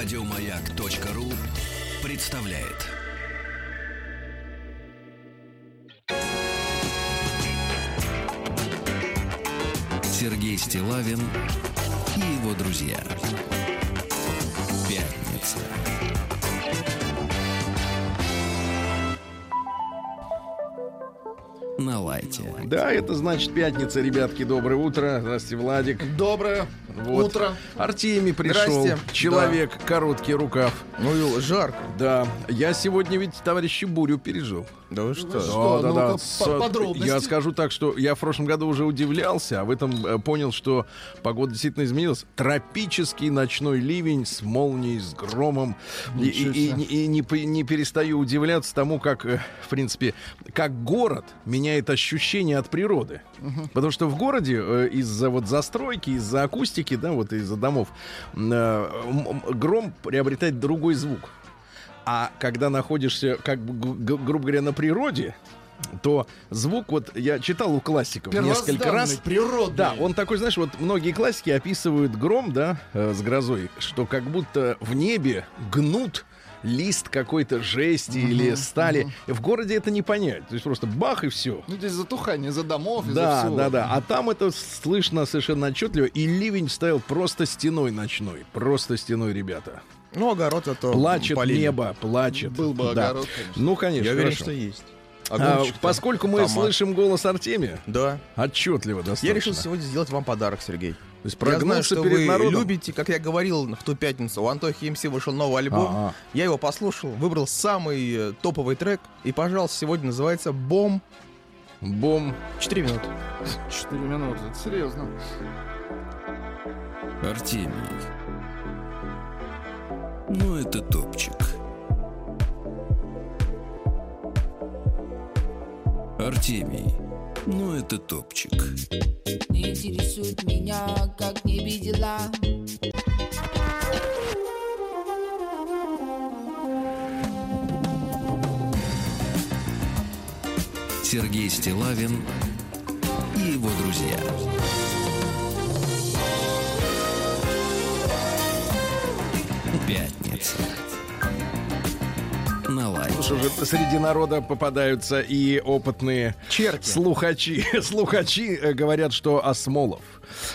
Радиомаяк.ру представляет. Сергей Стилавин и его друзья. Пятница. На лайте. Да, это значит пятница, ребятки. Доброе утро. Здравствуйте, Владик. Доброе Вот. утро. Артемий пришел. Здрасте. Человек, короткий рукав. Ну и жарко. Да. Я сегодня ведь товарищи бурю пережил. Да вы что? Что? да, Ну-ка, да. по- С- подробности. Я скажу так, что я в прошлом году уже удивлялся, а в этом э, понял, что погода действительно изменилась. Тропический ночной ливень с молнией, с громом. И, и- и- и не, не перестаю удивляться тому, как, э, в принципе, как город меняет ощущение от природы. Потому что в городе э, из-за вот застройки, из-за акустики, да, вот из-за домов, э, гром приобретает другой звук. А когда находишься, как грубо говоря, на природе, то звук, вот я читал у классиков несколько раз. Природный. Да, он такой, знаешь, вот многие классики описывают гром, да, э, с грозой, что как будто в небе гнут лист какой-то жести или стали. В городе это не понять. То есть просто бах и все. Ну, здесь затухание из-за домов, из-за Да, всего. да, да. А там это слышно совершенно отчетливо. И ливень стоял просто стеной ночной. Просто стеной, ребята. Ну, огород это Плачет полили. небо, плачет. Был бы Да. огород, конечно. Ну, конечно. Я уверен, хорошо. что есть. А, поскольку мы томат. слышим голос Артемия, Да. отчетливо достаточно. Я решил сегодня сделать вам подарок, Сергей. То есть Я знаю, что перед вы народом. любите, как я говорил в ту пятницу, у Антохи МС вышел новый альбом. Ага. Я его послушал, выбрал самый э, топовый трек. И, пожалуйста, сегодня называется «Бом». Бом. 4 минуты. Четыре минуты, это серьезно. Артемий. Ну, это топчик. Артемий. Ну, это топчик. Не интересует меня, как не видела. Сергей Стилавин и его друзья. Пятница. На лайте. Слушай, уже среди народа попадаются и опытные Черти. слухачи. Слухачи э, говорят, что Осмолов.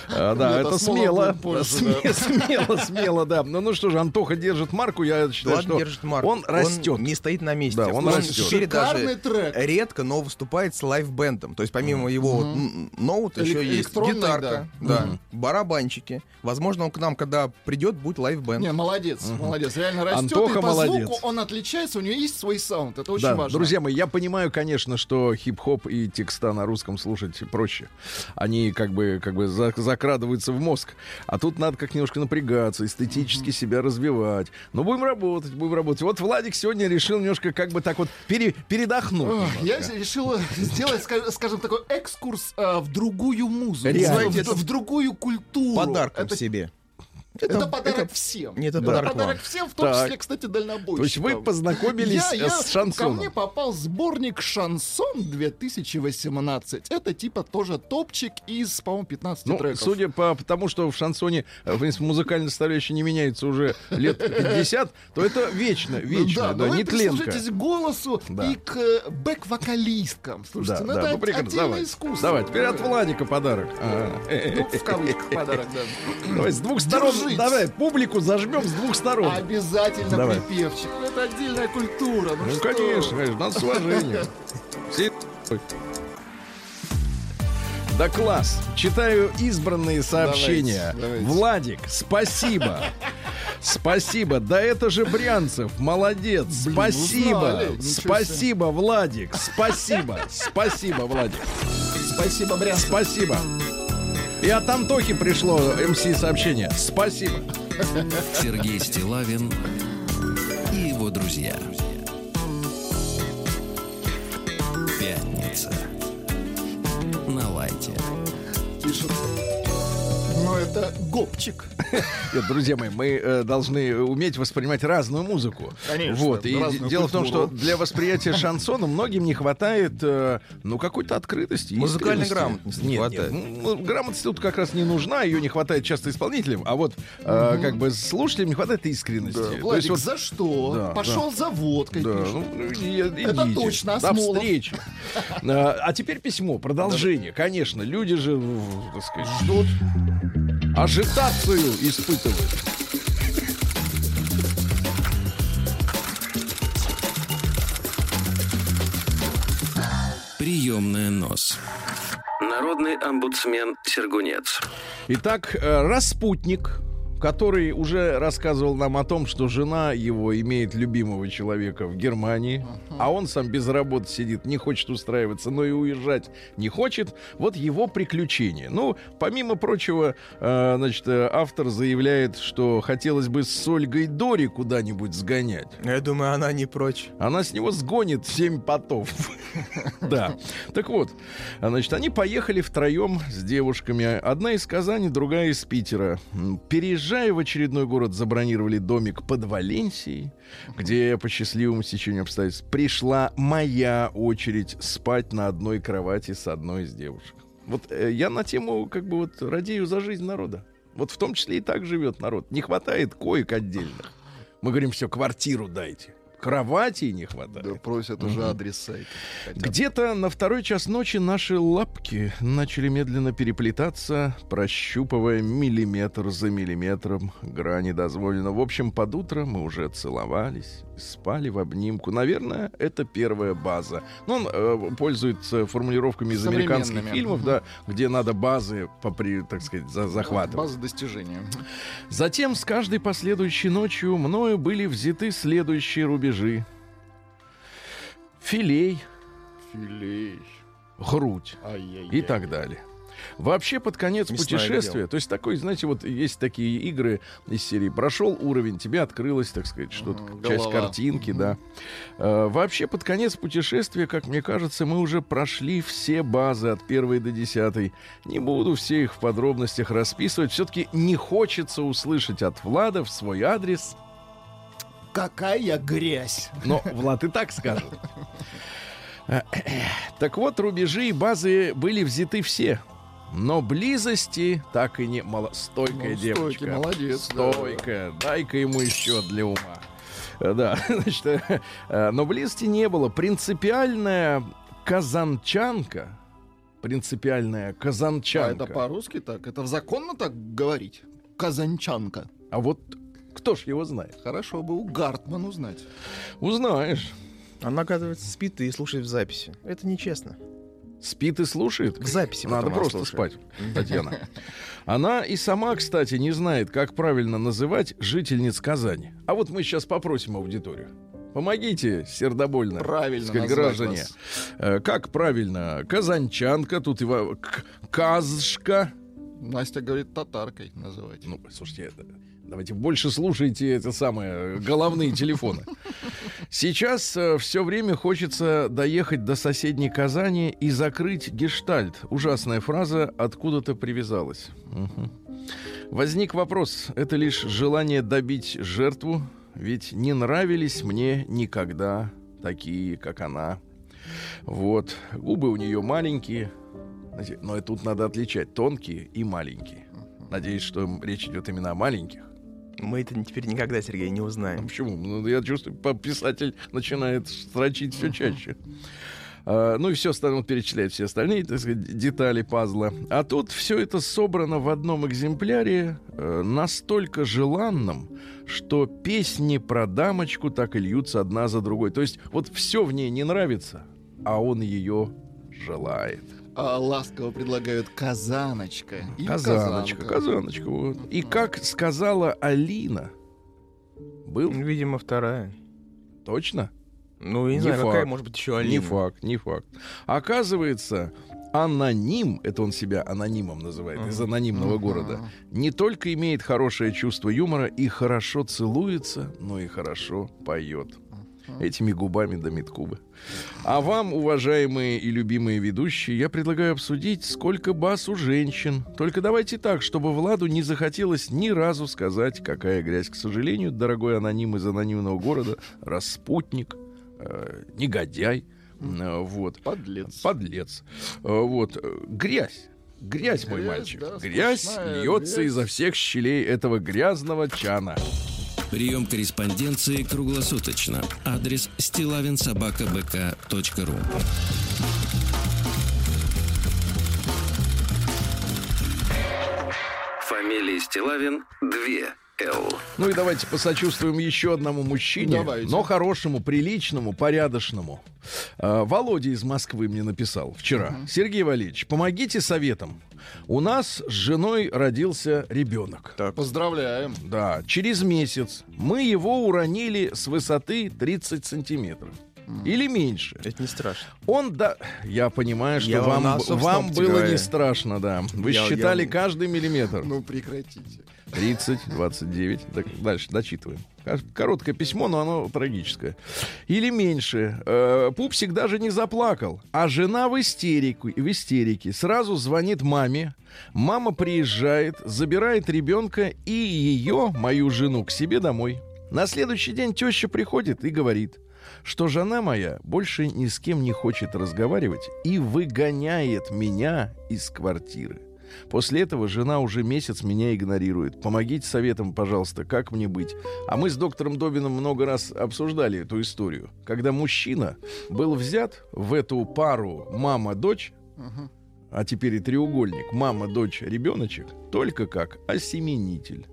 А, да, Нет, это смело. позже, Сме- Смело, смело, да. Ну, ну что же, Антоха держит марку, я считаю, Ладно, что держит марку. он растет. не стоит на месте. Да, он растет. теперь Шикарный даже трек. редко, но выступает с live band ом. То есть помимо его вот, м, ноута Элек- еще есть гитарка, да, барабанчики. Возможно, он к нам, когда придет, будет live band. Не, молодец, молодец. Реально растет. Антоха и по молодец. звуку он отличается, у него есть свой саунд. Это очень Да, важно. друзья мои, я понимаю, конечно, что хип-хоп и текста на русском слушать проще. Они как бы, как бы за- закрадываются в мозг. А тут надо как немножко напрягаться, эстетически себя развивать. Но будем работать, будем работать. Вот Владик сегодня решил немножко как бы так вот пере- передохнуть. Ох. Я решил сделать, ска- скажем, такой экскурс э, в другую музыку, в, в- в другую культуру. Подарком это, себе. Это подарок это- всем. Нет, это Да, подарок подарок вам. всем, в том Так. числе, кстати, дальнобойщикам. То есть вы познакомились Я- э, я- с шансоном. Ко мне попал сборник «Шансон 2018». Это типа тоже топчик из, по-моему, 15 Ну, треков. судя по тому, что в шансоне, э, в принципе, музыкальная составляющая не меняется уже лет 50, то это вечно, Ну вечно, да, но вы нетленка. прислушайтесь к голосу Да. и к э, бэк-вокалисткам. Слушайте, Да, ну да, это ну прекрасно. Давай, искусство. давай, теперь от Владика подарок. Ну, в кавычках подарок, да. Давай с двух сторон, Держите. давай, публику зажмем с двух сторон. Обязательно Давай. припевчик. Ну, Это отдельная культура. Ну, Ну, что? конечно, конечно, надо с уважением. Все- Да класс. Читаю избранные сообщения. Давайте, давайте. Владик, спасибо. Спасибо. Да это же Брянцев. Молодец. Блин, спасибо. узнали. Спасибо, Владик. Спасибо. Спасибо, Владик. Спасибо, Брянцев. Спасибо. И от Антохи пришло МС сообщение. Спасибо. Сергей Стилавин и его друзья. Пятница. На лайте. Пишет. Ну, это гопчик. Нет, друзья мои, мы э, должны уметь воспринимать разную музыку. Конечно, Вот. И разную дело в том, что культуру. для восприятия шансона многим не хватает, э, ну, какой-то открытости. Музыкальной грамотности не хватает. нет, ну, грамотность тут как раз не нужна, ее не хватает часто исполнителям, а вот э, как бы слушателям не хватает искренности. То есть Владик, вот за что? Да, Пошел за водкой, Да, ну, и- Это идите. точно, До Осмолов. встречи. А а теперь письмо, продолжение. Конечно, люди же, так сказать, Ждут. Ажитацию испытывают. Приемная нос. Народный омбудсмен Сергунец. Итак, э, распутник, который уже рассказывал нам о том, что жена его имеет любимого человека в Германии, а он сам без работы сидит, не хочет устраиваться, но и уезжать не хочет. Вот его приключения. Ну, помимо прочего, э, значит, э, автор заявляет, что хотелось бы с Ольгой Дори куда-нибудь сгонять. Я думаю, она не прочь. Она с него сгонит семь потов. Да. Так вот, значит, они поехали втроем с девушками. Одна из Казани, другая из Питера. М, Переезжая в очередной город, забронировали домик под Валенсией, где по счастливому стечению обстоятельств пришла моя очередь спать на одной кровати с одной из девушек. Вот э, я на тему как бы вот радею за жизнь народа. Вот в том числе и так живет народ. Не хватает коек отдельных. Мы говорим, все, квартиру дайте. Кровати не хватает. Да, просят уже адрес сайта. Где-то на второй час ночи наши лапки начали медленно переплетаться, прощупывая миллиметр за миллиметром грани дозволенного. В общем, под утро мы уже целовались, спали в обнимку. Наверное, это первая база. Но он э, пользуется формулировками из американских фильмов, Мгм. да, где надо базы, попри, так сказать, за- захватывать. База достижения. Затем с каждой последующей ночью мною были взяты следующие рубежи. Филей, Филей. грудь Ай-яй-яй. и так далее. Вообще под конец Мясное путешествия, дело. то есть такой, знаете, вот есть такие игры из серии прошел уровень, тебе открылось, так сказать, что-то Мгм, часть голова. картинки, да. Э, вообще под конец путешествия, как мне кажется, мы уже прошли все базы от первой до десятой. Не буду все их в подробностях расписывать. Все-таки не хочется услышать от Влада в свой адрес Какая грязь. но Влад и так скажет. Так вот, рубежи и базы были взяты все. Но близости так и не... Мало... Стойкая Ну, девочка. стойкий, молодец, да. Стойкая. Дай-ка ему еще для ума. Э, Да, значит, э, э, но близости не было. Принципиальная казанчанка, принципиальная А казанчанка. это по-русски так? Это законно так говорить? Казанчанка. А вот кто ж его знает? Хорошо бы у Гартман узнать. Узнаешь. Она, оказывается, спит и слушает в записи. Это нечестно. Спит и слушает. В записи Надо просто слушает. спать, Татьяна. Она и сама, кстати, не знает, как правильно называть жительниц Казани. А вот мы сейчас попросим аудиторию. Помогите, сердобольно. Правильно сказать, граждане. вас. Э, Как правильно? Казанчанка, тут и к- казшка. Настя говорит, татаркой называть. Ну, слушайте, это- давайте больше слушайте это самое, головные телефоны. Сейчас все время хочется доехать до соседней Казани и закрыть гештальт. Ужасная фраза откуда-то привязалась. Возник вопрос, это лишь желание добить жертву, ведь не нравились мне никогда такие, как она. Вот, губы у нее маленькие, но тут надо отличать тонкие и маленькие. Надеюсь, что речь идет именно о маленьких. Мы это теперь никогда, Сергей, не А узнаем. почему? Ну, я чувствую, писатель начинает строчить все чаще. А, ну и все остальное он перечисляет все остальные, так сказать, детали пазла. А тут все это собрано в одном экземпляре, э, настолько желанном, что песни про дамочку так и льются одна за другой. То есть вот все в ней не нравится, а он ее желает. А ласково предлагают казаночка. или Казаночка, казанка. казаночка. Вот. И как сказала Алина, был Видимо, вторая. точно? Ну, я не, Не знаю, какая факт. может быть еще Не Алина. факт, не факт. Оказывается, аноним, это он себя анонимом называет, из анонимного Мгм. города, не только имеет хорошее чувство юмора и хорошо целуется, но и хорошо поет. Этими губами до медкубы. А вам, уважаемые и любимые ведущие, я предлагаю обсудить, сколько бас у женщин. Только давайте так, чтобы Владу не захотелось ни разу сказать, какая грязь. К сожалению, дорогой аноним из анонимного города, распутник, э, негодяй, э, вот. Подлец. Подлец. Э, Вот. э, Грязь. Грязь, мой Грязь, мальчик. да, грязь льется грязь. изо всех щелей этого грязного чана. Прием корреспонденции круглосуточно. Адрес стилавинсобакабк.ру Фамилия Стилавин 2 Л. Ну и давайте посочувствуем еще одному мужчине, Давайте. но хорошему, приличному, порядочному. А, Володя из Москвы мне написал вчера. Сергей Валерьевич, помогите советом. У нас с женой родился ребенок. Поздравляем. Да, через месяц мы его уронили с высоты 30 сантиметров. Или меньше. Это не страшно. Он да, я понимаю, что Я вам на вам было говорю. не страшно, да. Вы Я- считали я- каждый миллиметр. Ну, прекратите. 30, 29. Так, дальше дочитываем. Короткое письмо, но оно трагическое. Или меньше. Э, Пупсик даже не заплакал, а жена в истерику, в истерике. Сразу звонит маме. Мама приезжает, забирает ребенка и ее, мою жену, к себе домой. На следующий день теща приходит и говорит, что жена моя больше ни с кем не хочет разговаривать и выгоняет меня из квартиры. После этого жена уже месяц меня игнорирует. Помогите советом, пожалуйста, как мне быть. А мы с доктором Добиным много раз обсуждали эту историю. Когда мужчина был взят в эту пару мама-дочь, а теперь и треугольник мама-дочь ребеночек, только как осеменитель.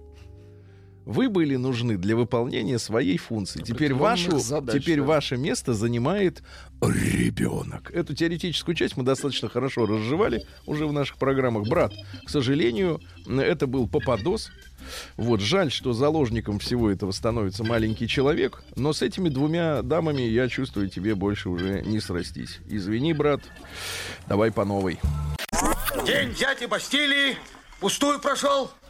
Вы были нужны для выполнения своей функции. Теперь, вашу, задач, теперь да. ваше место занимает ребенок. Эту теоретическую часть мы достаточно хорошо разжевали уже в наших программах. Брат, к сожалению, это был попадос. Вот, жаль, что заложником всего этого становится маленький человек, но с этими двумя дамами, я чувствую, тебе больше уже не срастись. Извини, брат, давай по новой. День дяди Бастилии пустую прошел.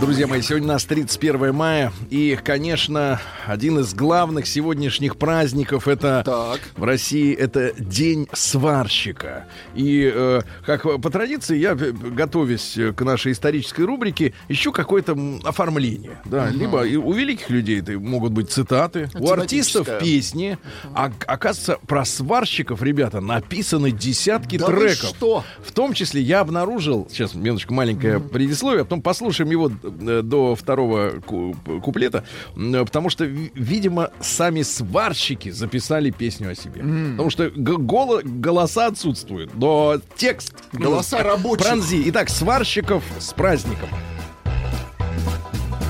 Друзья мои, сегодня у нас 31 мая, и, конечно, один из главных сегодняшних праздников это Так. в России это День сварщика. И, э, как по традиции, я, э, готовясь к нашей исторической рубрике, ищу какое-то оформление. Да, либо и у великих людей это могут быть цитаты, у артистов песни. А оказывается, про сварщиков, ребята, написаны десятки Да треков. что? В том числе я обнаружил, сейчас, минуточку, маленькое предисловие, а потом послушаем его э, до второго ку- куплета, потому что, ви- видимо, сами сварщики записали песню о себе. Потому что голо- голоса отсутствуют, но текст... ну, Голоса рабочих. Пронзи. Итак, сварщиков с праздником.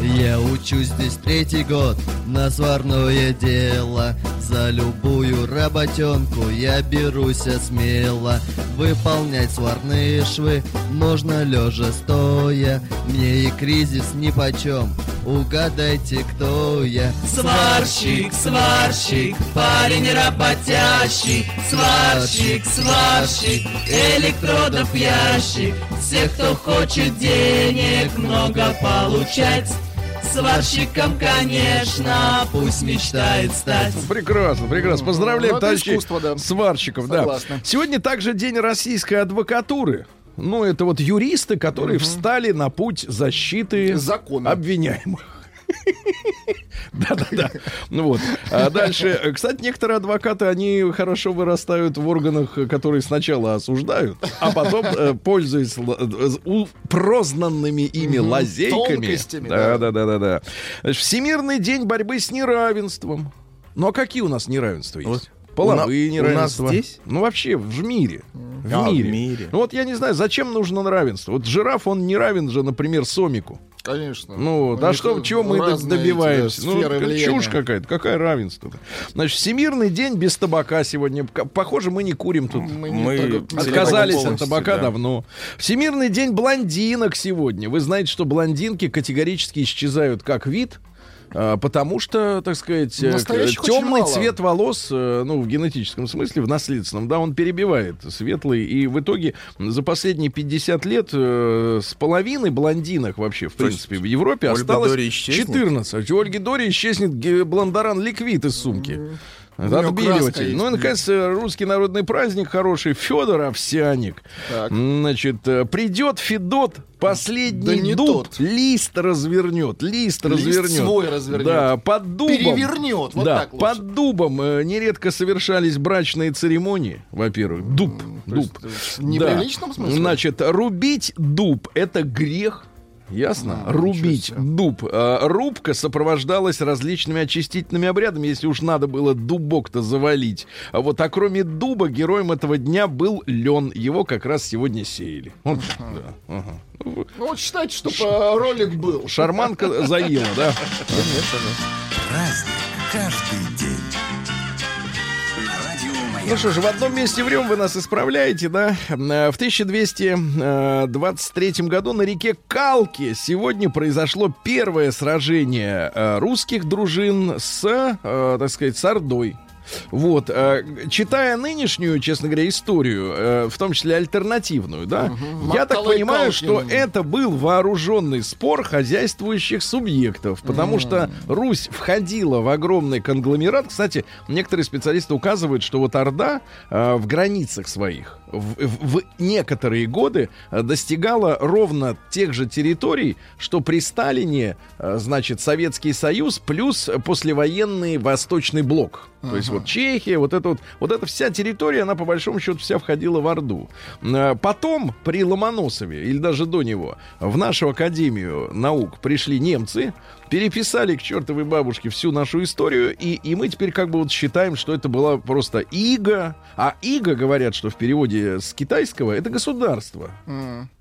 Я учусь здесь третий год на сварное дело. За любую работенку я берусь смело. Выполнять сварные швы можно лежа стоя. Мне и кризис нипочем, угадайте, кто я. Сварщик, сварщик, парень работящий. Сварщик, сварщик, электродов ящик. Все, кто хочет денег много получать Сварщиком, конечно, пусть мечтает стать Прекрасно, прекрасно. Поздравляем, Ну, товарищи искусство, да. сварщиков. Да. Согласна. Сегодня также день российской адвокатуры. Ну, это вот юристы, которые встали на путь защиты Закона. обвиняемых. Да-да-да. Ну вот. А дальше, кстати, некоторые адвокаты, они хорошо вырастают в органах, которые сначала осуждают, а потом, э, пользуясь э, прознанными ими лазейками. Тонкостями, да. Да-да-да-да. Значит, Всемирный день борьбы с неравенством. Ну а какие у нас неравенства есть? Половые у неравенства. у нас здесь? Ну вообще в мире. В А, в мире. мире. Ну вот я не знаю, зачем нужно равенство. Вот жираф, он не равен же, например, сомику. Конечно. Ну, У да что, чего мы эти, добиваемся? да, Ну, влияния. чушь какая-то. Какое равенство? Значит, Всемирный день без табака сегодня. Похоже, мы не курим тут. Мы, Мы Отказались от табака да. давно. Всемирный день блондинок сегодня. Вы знаете, что блондинки категорически исчезают как вид. А, Потому что, так сказать, э, темный цвет волос, э, ну, в генетическом смысле, в наследственном, да, он перебивает светлый. И в итоге за последние 50 лет э, с половиной блондинок вообще, в То принципе, в Европе Ольга осталось Дори исчезнет? 14. У Ольги Дори исчезнет блондаран ликвид из сумки. Отбеливатель. Ну и, наконец, э, русский народный праздник хороший. Федор Овсяник. Так. Значит, э, придет Федот, последний Да не дуб, тот. лист развернет, лист, Лист развернет. свой развернет. Да, под дубом. Перевернет, вот да, так лучше. под дубом э, нередко совершались брачные церемонии, во-первых. Дуб, То есть, дуб. э, Не Да. в смысле? Значит, рубить дуб — это грех. Ясно? А, Рубить дуб. А, рубка сопровождалась различными очистительными обрядами, если уж надо было дубок-то завалить. А вот, а кроме дуба, героем этого дня был лен. Его как раз сегодня сеяли. Вот, да, ага. Ну, Ну вот считайте, что по- ролик был. Шарманка заела, да? Праздник каждый день. Ну что ж, в одном месте врем вы нас исправляете, да? Э, В 1223 году на реке Калке сегодня произошло первое сражение э, русских дружин с, э, так сказать, с Ордой. Вот, э, читая нынешнюю, честно говоря, историю, э, в том числе альтернативную, да, я так понимаю, что это был вооруженный спор хозяйствующих субъектов, потому что Русь входила в огромный конгломерат. Кстати, некоторые специалисты указывают, что вот Орда э, в границах своих в, в- некоторые годы э, достигала ровно тех же территорий, что при Сталине, э, значит, Советский Союз плюс послевоенный Восточный блок. То есть вот Чехия, вот это вот, вот эта вся территория, она по большому счету вся входила в Орду. Э, Потом при Ломоносове, или даже до него, в нашу Академию наук пришли немцы, переписали к чертовой бабушке всю нашу историю, и, и мы теперь как бы вот считаем, что это была просто иго. А иго, говорят, что в переводе с китайского, это государство.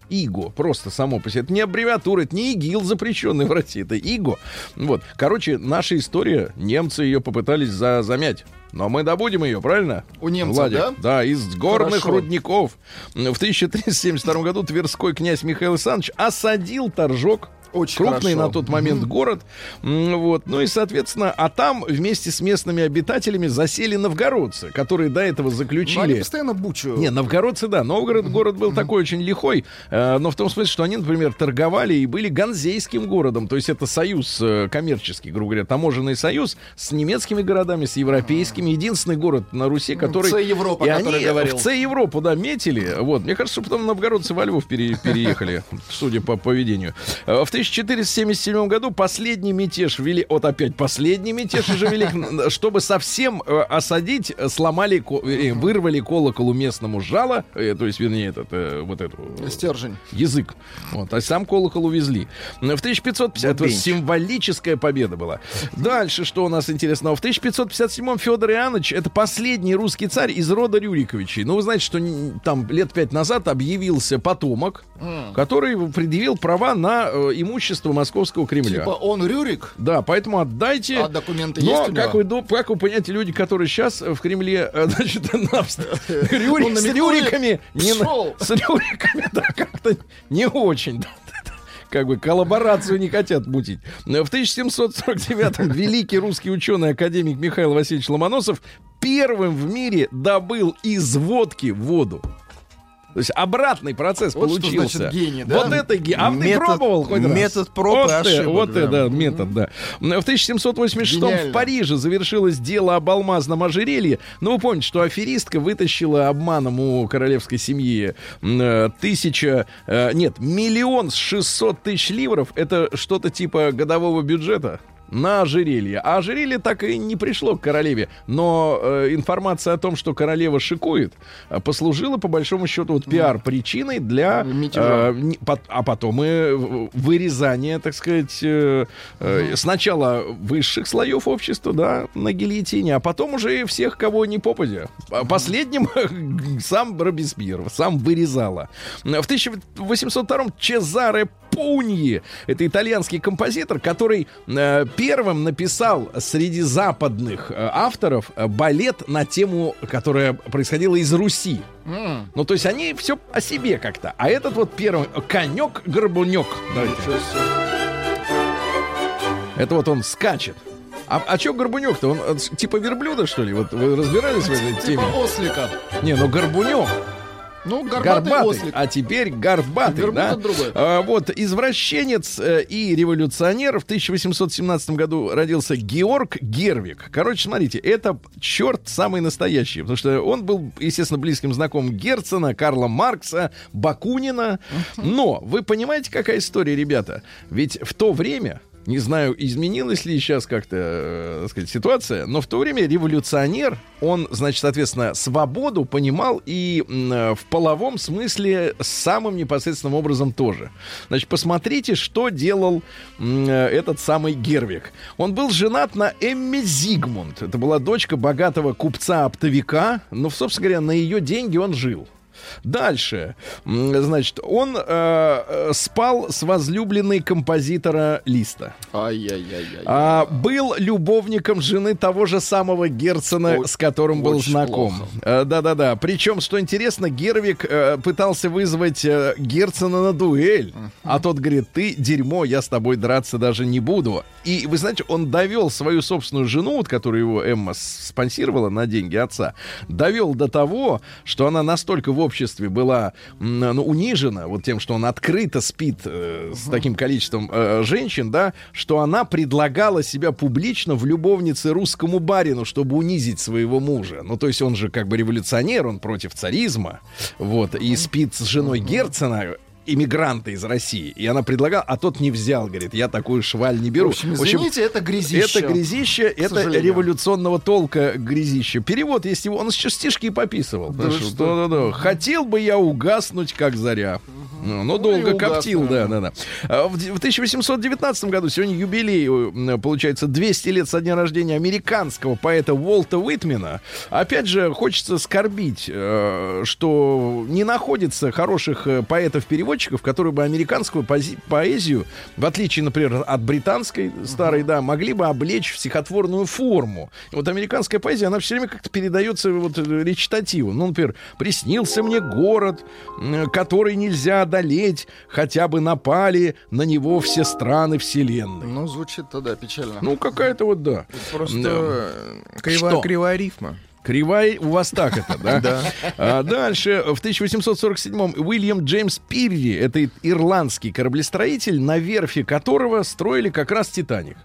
ИГО, просто само по себе. Это не аббревиатура, это не ИГИЛ, запрещенный в России, это ИГО. Вот. Короче, наша история, немцы ее попытались за замять. Но мы добудем ее, правильно? У немцев, Владик? да? Да, из горных Хорошо. рудников. В 1372 году Тверской князь Михаил Александрович осадил Торжок. Очень крупный хорошо. на тот момент город. М, Вот. Ну и, соответственно, а там вместе с местными обитателями засели новгородцы, которые до этого Ну, они заключили... постоянно бучу. Не, новгородцы, да. Новгород город был такой очень лихой, э, но в том смысле, что они, например, торговали и были ганзейским городом. То есть это союз э, коммерческий, грубо говоря, таможенный союз с немецкими городами, с европейскими. Единственный город на Руси, который... Ц Европа, и который они говорил. в С Европу, да, метили. Вот. Мне кажется, что потом новгородцы во Львов пере- переехали, судя по поведению. Э, В 1477 году последний мятеж вели... Вот опять последний мятеж уже вели, чтобы совсем э, осадить, э, сломали, э, вырвали колоколу местному жало, то есть, вернее, этот, вот эту... Стержень. Язык. Вот, а сам колокол увезли. В 1550 это символическая победа была. Дальше, что у нас интересного? В 1557 Федор Иоаннович это последний русский царь из рода Рюриковичей. Ну, вы знаете, что там лет пять назад объявился потомок, который предъявил права на э, имущество Московского Кремля. Типа он Рюрик, Да, поэтому отдайте. а документы Но, есть у как него? как вы понимаете, люди, которые сейчас в Кремле, э, значит, на Рюрик- с Рюриками, с Рюриками, да, как-то не очень. да. Как бы коллаборацию не хотят мутить. В 1749-м великий русский ученый, академик Михаил Васильевич Ломоносов первым в мире добыл из водки воду. То есть обратный процесс Вот что получился. значит гений, да? Вот это гений. А ты Метод- пробовал хоть раз? метод проб и вот ты, ошибок, Вот это, да, метод, да. В 1786 в Гениально. Париже завершилось дело об алмазном ожерелье. Ну, вы помните, что аферистка вытащила обманом у королевской семьи э, тысяча... э, Нет, миллион с 600 тысяч ливров. Это что-то типа годового бюджета на ожерелье. А ожерелье так и не пришло к королеве. Но э, информация о том, что королева шикует, э, послужила, по большому счету, вот пиар-причиной для... Мятежа. э, не- пот- а потом и вырезание, так сказать, э, э, сначала высших слоев общества, да, на гильотине, а потом уже и всех, кого не попадя. Последним сам Робеспьер, сам вырезала. В 1802-м Чезаре Пуньи, это итальянский композитор, который э, первым написал среди западных э, авторов э, балет на тему, которая происходила из Руси. М, Ну, то есть они все о себе как-то. А этот вот первый конек-горбунек. Давайте. Это вот он скачет. А, а чё Горбунёк-то? Он э, типа верблюда, что ли? Вот вы разбирались в этой теме? Типа ослика. Не, ну Горбунёк. Ну, горбатый, Горбатый, ослик. а теперь горбатый, Верблюд да? это другое. А, вот, извращенец э, и революционер в 1817 году родился Георг Гервик. Короче, смотрите, это черт самый настоящий, потому что он был, естественно, близким знакомым Герцена, Карла Маркса, Бакунина. Но вы понимаете, какая история, ребята? Ведь в то время не знаю, изменилась ли сейчас как-то, э, так сказать, ситуация, но в то время революционер, он, значит, соответственно, свободу понимал и э, в половом смысле самым непосредственным образом тоже. Значит, посмотрите, что делал э, этот самый Гервик. Он был женат на Эмме Зигмунд. Это была дочка богатого купца-оптовика, но, собственно говоря, на ее деньги он жил. Дальше, значит, он э, э, спал с возлюбленной композитора Листа. Ай-яй-яй-яй. А, был любовником жены того же самого Герцена, Ой, с которым был знаком. Э, Да-да-да. Причем, что интересно, Гервик э, пытался вызвать э, Герцена на дуэль. А тот говорит, ты дерьмо, я с тобой драться даже не буду. И вы знаете, он довел свою собственную жену, вот, которую его Эмма спонсировала на деньги отца, довел до того, что она настолько в обществе была ну, унижена вот тем, что он открыто спит э, с таким количеством э, женщин, да, что она предлагала себя публично в любовнице русскому барину, чтобы унизить своего мужа. Ну, то есть он же как бы революционер, он против царизма, вот, и спит с женой Герцена, иммигранта из России. И она предлагала, а тот не взял, говорит, я такую шваль не беру. В общем, извините, это грязище. Это грязище, это сожалению. революционного толка грязище. Перевод, если его, он еще стишки и пописывал. Да вы что? да-да-да. Хотел бы я угаснуть, как заря. Ну, но долго и коптил, да, да, да. В в 1819 году, сегодня юбилей, э, получается, 200 лет со дня рождения американского поэта Уолта Уитмена. Опять же, хочется скорбить, э, что не находится хороших э, поэтов-переводчиков, которые бы американскую пози- поэзию, в отличие, например, от британской старой, да, могли бы облечь в стихотворную форму. Вот американская поэзия, она все время как-то передается вот э, речитативом. Ну, например, «Приснился мне город, который нельзя одолеть, хотя бы напали на него все страны вселенной». Ну, звучит тогда печально. Ну, какая-то вот, да. Просто Да. криво- кривая рифма. Кривая у вас так это, да? Да. А дальше, в 1847-м Уильям Джеймс Пирри, это ирландский кораблестроитель, на верфи которого строили как раз «Титаник».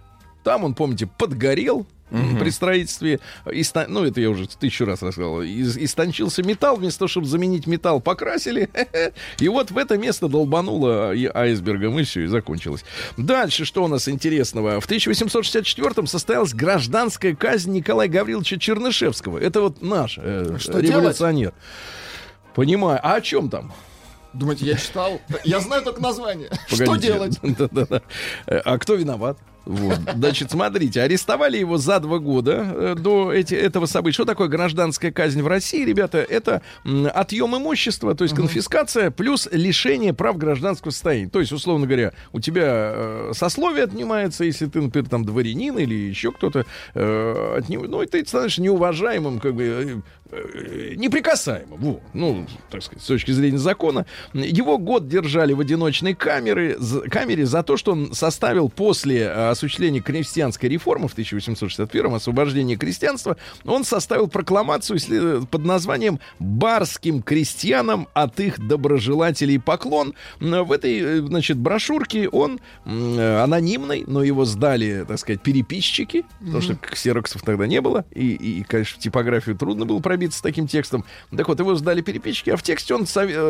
Там он, помните, подгорел при строительстве. Иста- Ну, это я уже тысячу раз рассказал. Из- Истончился металл, вместо того, чтобы заменить металл, покрасили. И вот в это место долбануло и айсбергом, и все, и закончилось. Дальше, что у нас интересного? В 1864-м состоялась гражданская казнь Николая Гавриловича Чернышевского. Это вот наш э, Что революционер. Понимаю. А о чем там? Думаете, я читал? Я знаю только название. Что Погодите. делать? Да-да-да. Э, А кто виноват? Вот. Значит, смотрите, арестовали его за два года э, до эти, этого события. Что такое гражданская казнь в России, ребята? Это отъем имущества, то есть конфискация, плюс лишение прав гражданского состояния. То есть, условно говоря, у тебя э, сословие отнимается, если ты, например, там дворянин или еще кто-то, э, от него- ну, и ты становишься неуважаемым, как бы, э, неприкасаемым. Во. Ну, так сказать, с точки зрения закона. Его год держали в одиночной камере, камере за то, что он составил после осуществления крестьянской реформы в 1861 освобождения крестьянства, он составил прокламацию под названием «Барским крестьянам от их доброжелателей поклон». В этой, э, значит, брошюрке он э, анонимный, но его сдали, так сказать, переписчики, потому что ксероксов тогда не было, и, и, конечно, в типографию трудно было пробиться с таким текстом. Так вот, его сдали переписчики, а в тексте он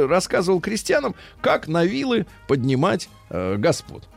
рассказывал крестьянам, как на вилы поднимать э, господ.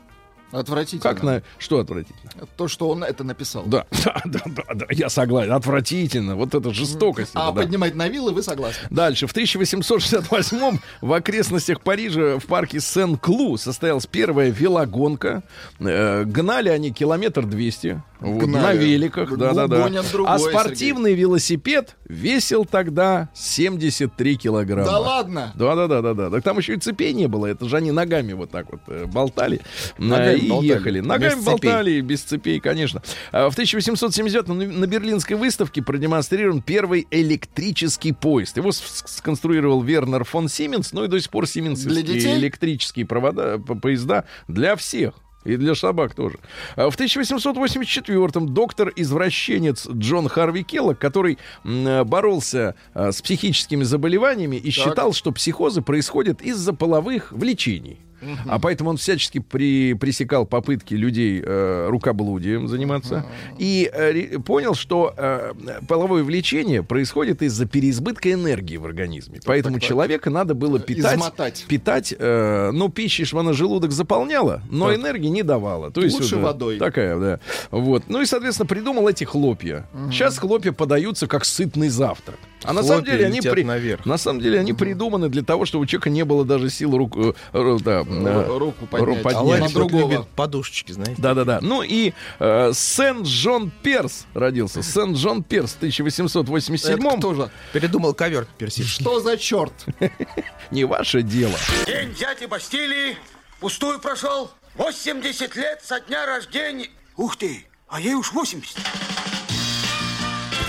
Отвратительно. Как на... Что отвратительно? То, что он это написал. Да, да, да, да, да, я согласен. Отвратительно. Вот это жестокость. А это, да. поднимать на вилы вы согласны? Дальше. В 1868 в окрестностях Парижа в парке Сен-Клу состоялась первая велогонка. Э, гнали они километр двести. вот, Гнали. на великах, Г- да-да-да. гонят другой, А спортивный велосипед весил тогда 73 килограмма. Да ладно? Да-да-да-да-да. Так там еще и цепей не было. Это же они ногами вот так вот э, болтали Ногами и болтали. ехали. Ногами Без болтали, без цепей, конечно. А В 1870 на Берлинской выставке продемонстрирован первый электрический поезд. Его сконструировал Вернер фон Сименс, ну и до сих пор сименсовские электрические провода, по- поезда для всех. И для собак тоже. А В 1884-м доктор-извращенец Джон Харви Келлок, который э, боролся э, с психическими заболеваниями и считал, что психозы происходят из-за половых влечений. А поэтому он всячески при, пресекал попытки людей э, рукоблудием заниматься. И э, понял, что э, половое влечение происходит из-за переизбытка энергии в организме. Поэтому человека надо было питать. Измотать. Питать, э, ну, пищей ж она желудок заполняла, но энергии не давала. То есть Лучше э, водой. Такая, да. Вот. Ну и, соответственно, придумал эти хлопья. Сейчас хлопья подаются как сытный завтрак. А на самом деле они при- наверх. на самом деле они придуманы для того, чтобы у человека не было даже сил рук, э, да, э, руку поднять. поднять. А вот другого. любит подушечки, знаете. Да-да-да. Ну и э, Сент-Джон Перс родился. Сент-Джон Перс в 1887 Это кто же? Передумал ковер персидский. Что за черт? Не ваше дело. День дяди Бастилии пустую прошел. 80 лет со дня рождения. Ух ты, а ей уж 80.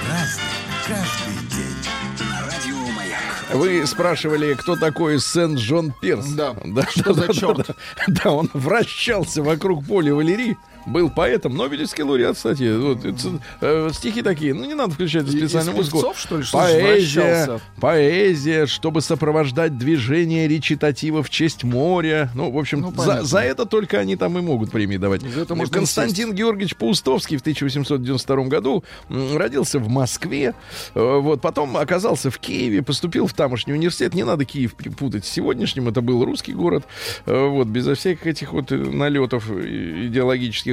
Праздник Вы спрашивали, кто такой Сент-Джон Перс. Да. да Что за да, черт? Да, да, он вращался вокруг поля Валерии. Был поэтом, Нобелевский лауреат, кстати. Вот, это, э, стихи такие. Ну, не надо включать специальную музыку. певцов, что ли, что поэзия, поэзия, чтобы сопровождать движение речитатива в честь моря. Ну, в общем, Ну, за, понятно. за это только они там и могут премии давать. Это можно Константин Георгиевич Паустовский в 1892 году родился в Москве. Э, Вот, потом оказался в Киеве, поступил в тамошний университет. Не надо Киев путать с сегодняшним. Это был русский город. Э, Вот, безо всяких этих вот э, налетов э,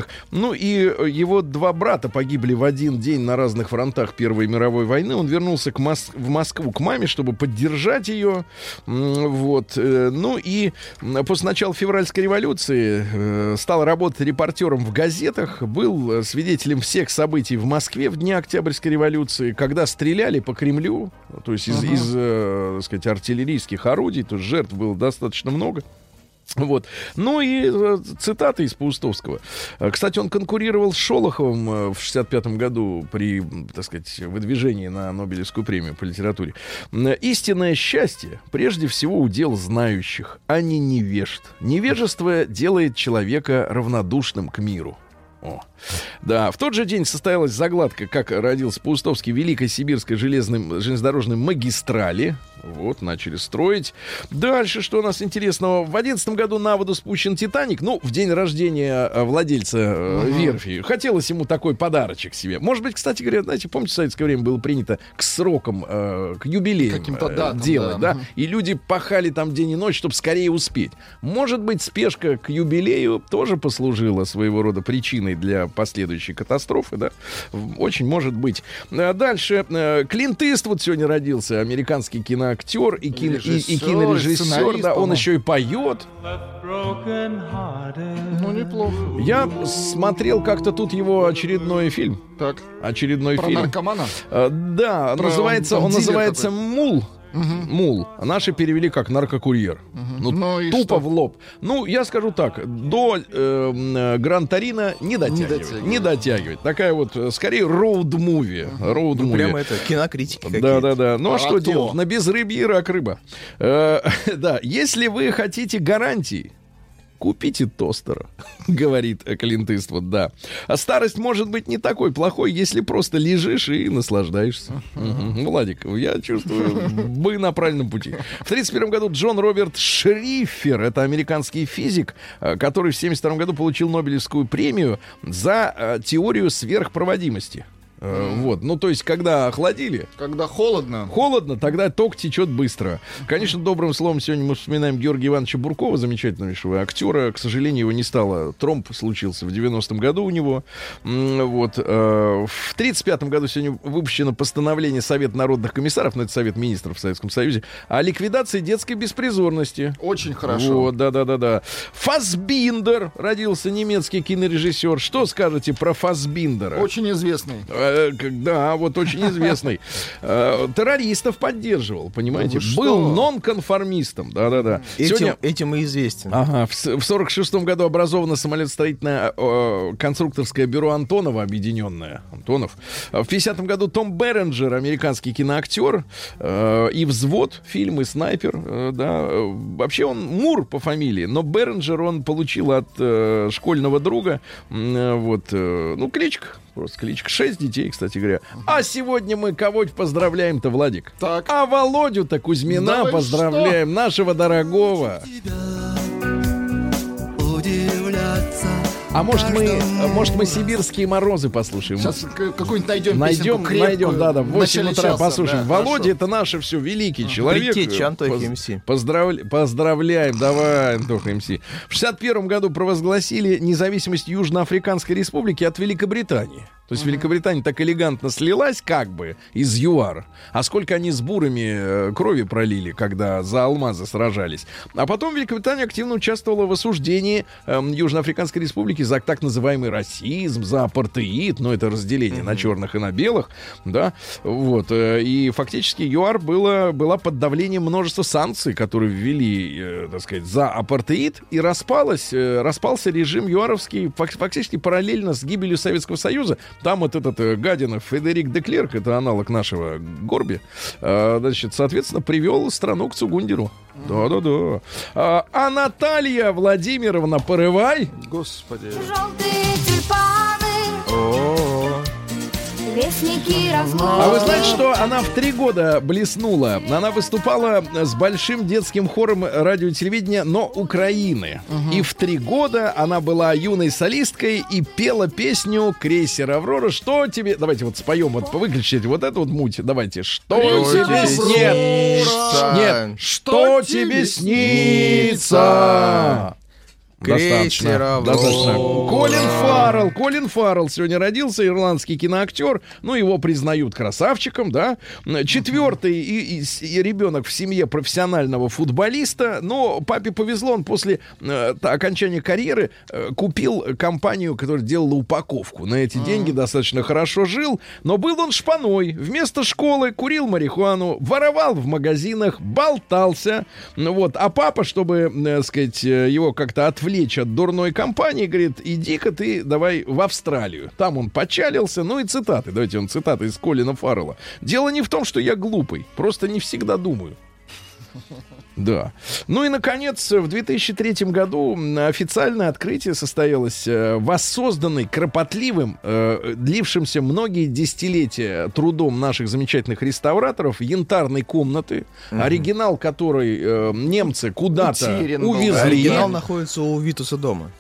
идеологических. Ну и э, его два брата погибли в один день на разных фронтах Первой мировой войны. Он вернулся к Мос- в Москву к маме, чтобы поддержать ее. Вот. э, Ну и после начала февральской революции э, стал работать репортером в газетах, был свидетелем всех событий в Москве в дни Октябрьской революции, когда стреляли по Кремлю, то есть из, из, э, так сказать, артиллерийских орудий, то есть жертв было достаточно много. Вот. Ну и э, цитаты из Паустовского. Э, Кстати, он конкурировал с Шолоховым э, в 65 году при, так сказать, выдвижении на Нобелевскую премию по литературе. Истинное счастье прежде всего удел знающих, а не невежд. Невежество делает человека равнодушным к миру. О. Да, в тот же день состоялась загладка, как родился Паустовский, Великой Сибирской железной, железнодорожной магистрали. Вот, начали строить. Дальше, что у нас интересного? В одиннадцатом году на воду спущен «Титаник». Ну, в день рождения э, владельца э, верфи. Хотелось ему такой подарочек себе. Может быть, кстати говоря, знаете, помните, в советское время было принято к срокам, э, к юбилеям Каким-то э, датам, делать, да. да? И люди пахали там день и ночь, чтобы скорее успеть. Может быть, спешка к юбилею тоже послужила своего рода причиной для последующей катастрофы, да? Очень может быть. Дальше. Клинт Иствуд сегодня родился, американский киноактер и, кин- и- и Режиссер, кинорежиссер. Да, он еще и поет. Ну, неплохо. Я смотрел как-то тут его очередной фильм. Так, Очередной про фильм. наркомана? Э, Да, Про- называется, он он называется такой. Мул. Мул. А наши перевели как наркокурьер. Ну, Ну и тупо что? в лоб. Ну, я скажу так, до э, м, э, Гран Тарина не дотягивает. дотягивает. Не дотягивает. Такая вот, э, скорее, роуд-муви. Роуд-муви. Ну, Прямо это кинокритики Да, да, да. Ну а, А что то. делать? На безрыбье рак рыба. Э, да, если вы хотите гарантии, купите тостера, говорит Клинт Иствуд, да. А старость может быть не такой плохой, если просто лежишь и наслаждаешься. Мгм. Владик, я чувствую, мы на правильном пути. В 1931 году Джон Роберт Шриффер, это американский физик, э, который в 1972 году получил Нобелевскую премию за э, теорию сверхпроводимости. Э, Вот, ну то есть, когда охладили, Когда холодно. Холодно, тогда ток течет быстро. Конечно, добрым словом сегодня мы вспоминаем Георгия Ивановича Буркова, замечательнейшего актера. К сожалению, его не стало. Тромб случился в 90-м году у него. Вот. э, В 35-м году сегодня выпущено постановление Совета народных комиссаров, ну это Совет министров в Советском Союзе, о ликвидации детской беспризорности. Очень хорошо. Вот, да, да, да, да. Фасбиндер родился немецкий кинорежиссер. Что скажете про Фасбиндера? Очень известный. Э, э, да, вот очень известный. Э, Террористов поддерживал, понимаете? Что? Был нонконформистом, да-да-да. Этим, Сегодня- этим и известен. Ага, в, в 46 году образовано самолетостроительное э, конструкторское бюро Антонова, объединенное. Антонов. А В 50 году Том Беренджер, американский киноактер, э, и «Взвод», фильм, и «Снайпер», э, да. Э, Вообще он Мур по фамилии, но Беренджер он получил от э, школьного друга, э, вот, э, ну, кличка, просто кличка. Шесть детей, кстати говоря. А сегодня мы кого поздравляем-то, Владик? Так. А Володю-то Кузьмина Да поздравляем, нашего дорогого. Удивляться. А может мы, может мы сибирские морозы послушаем? Сейчас какую-нибудь найдем Найдем, найдем, да, да, в в 8 начале утра часа, послушаем. да, Володя, хорошо. это наше все великий человек. Предтеча Антохи Поз- МС. поздравля- Поздравляем, давай, Антоха МС. В 61 году провозгласили независимость Южноафриканской республики от Великобритании. То есть Великобритания так элегантно слилась как бы из ЮАР. А сколько они с бурами э, крови пролили, когда за алмазы сражались. А потом Великобритания активно участвовала в осуждении эм, Южноафриканской республики за так называемый расизм, за апартеид, ну это разделение на черных и на белых, да, вот. э, И фактически ЮАР было, была под давлением множества санкций, которые ввели, э, так сказать, за апартеид, и распалась, э, распался режим ЮАРовский фак- фактически параллельно с гибелью Советского Союза. Там вот этот э, гадина Федерик де Клерк, это аналог нашего Горби, э, значит, соответственно, привел страну к Цугундеру. Да-да-да. А, а Наталья Владимировна Порывай, Господи. Желтые тюльпаны, А вы знаете, что она в три года блеснула? Она выступала с большим детским хором радио и телевидения, но Украины. И в три года она была юной солисткой и пела песню «Крейсер Аврора». Что тебе... Давайте вот споем, вот выключите вот эту вот муть. Давайте. Что Крейсер тебе снится? Нет. Что тебе снится? Достаточно. Достаточно. Колин Фаррелл. Колин Фаррелл сегодня родился, ирландский киноактер. Ну, его признают красавчиком, да. Четвертый и, и и ребенок в семье профессионального футболиста. Но папе повезло, он после э, окончания карьеры э, купил компанию, которая делала упаковку. На эти деньги достаточно хорошо жил. Но был он шпаной. Вместо школы курил марихуану, воровал в магазинах, болтался. Ну Вот. А папа, чтобы, э, сказать, э, его как-то отвлечь от дурной компании, говорит, иди-ка ты давай в Австралию. Там он почалился. Ну и цитаты. Давайте он цитаты из Колина Фаррелла. Дело не в том, что я глупый. Просто не всегда думаю. Да. Ну и, наконец, в 2003 году официальное открытие состоялось э, воссозданной, кропотливым, э, длившимся многие десятилетия трудом наших замечательных реставраторов янтарной комнаты, оригинал которой э, немцы куда-то увезли. Оригинал находится у Витуса дома.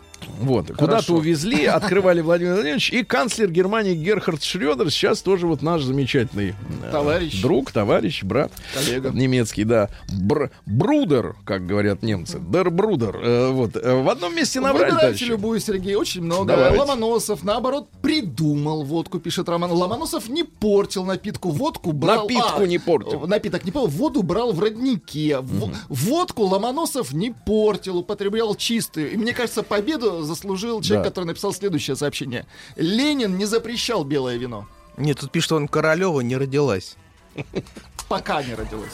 Вот, куда-то увезли, открывали Владимир Владимирович, и канцлер Германии Герхард Шредер сейчас тоже вот наш замечательный э, Товарищ. друг, товарищ, брат, Коллега. немецкий, да, Br- Bruder, как говорят немцы, der Bruder, Э, вот, э, в одном месте набрали, Выбирайте любую, Сергей, очень много. Давайте. Ломоносов, наоборот, придумал водку, пишет Роман. Ломоносов не портил напитку, водку брал... Напитку А, не портил. Напиток не портил, воду брал в роднике. В- Водку Ломоносов не портил, употреблял чистую. И мне кажется, победу заслужил человек, Да. который написал следующее сообщение. Ленин не запрещал белое вино. Нет, тут пишет, он Королева не родилась. Пока не родилось.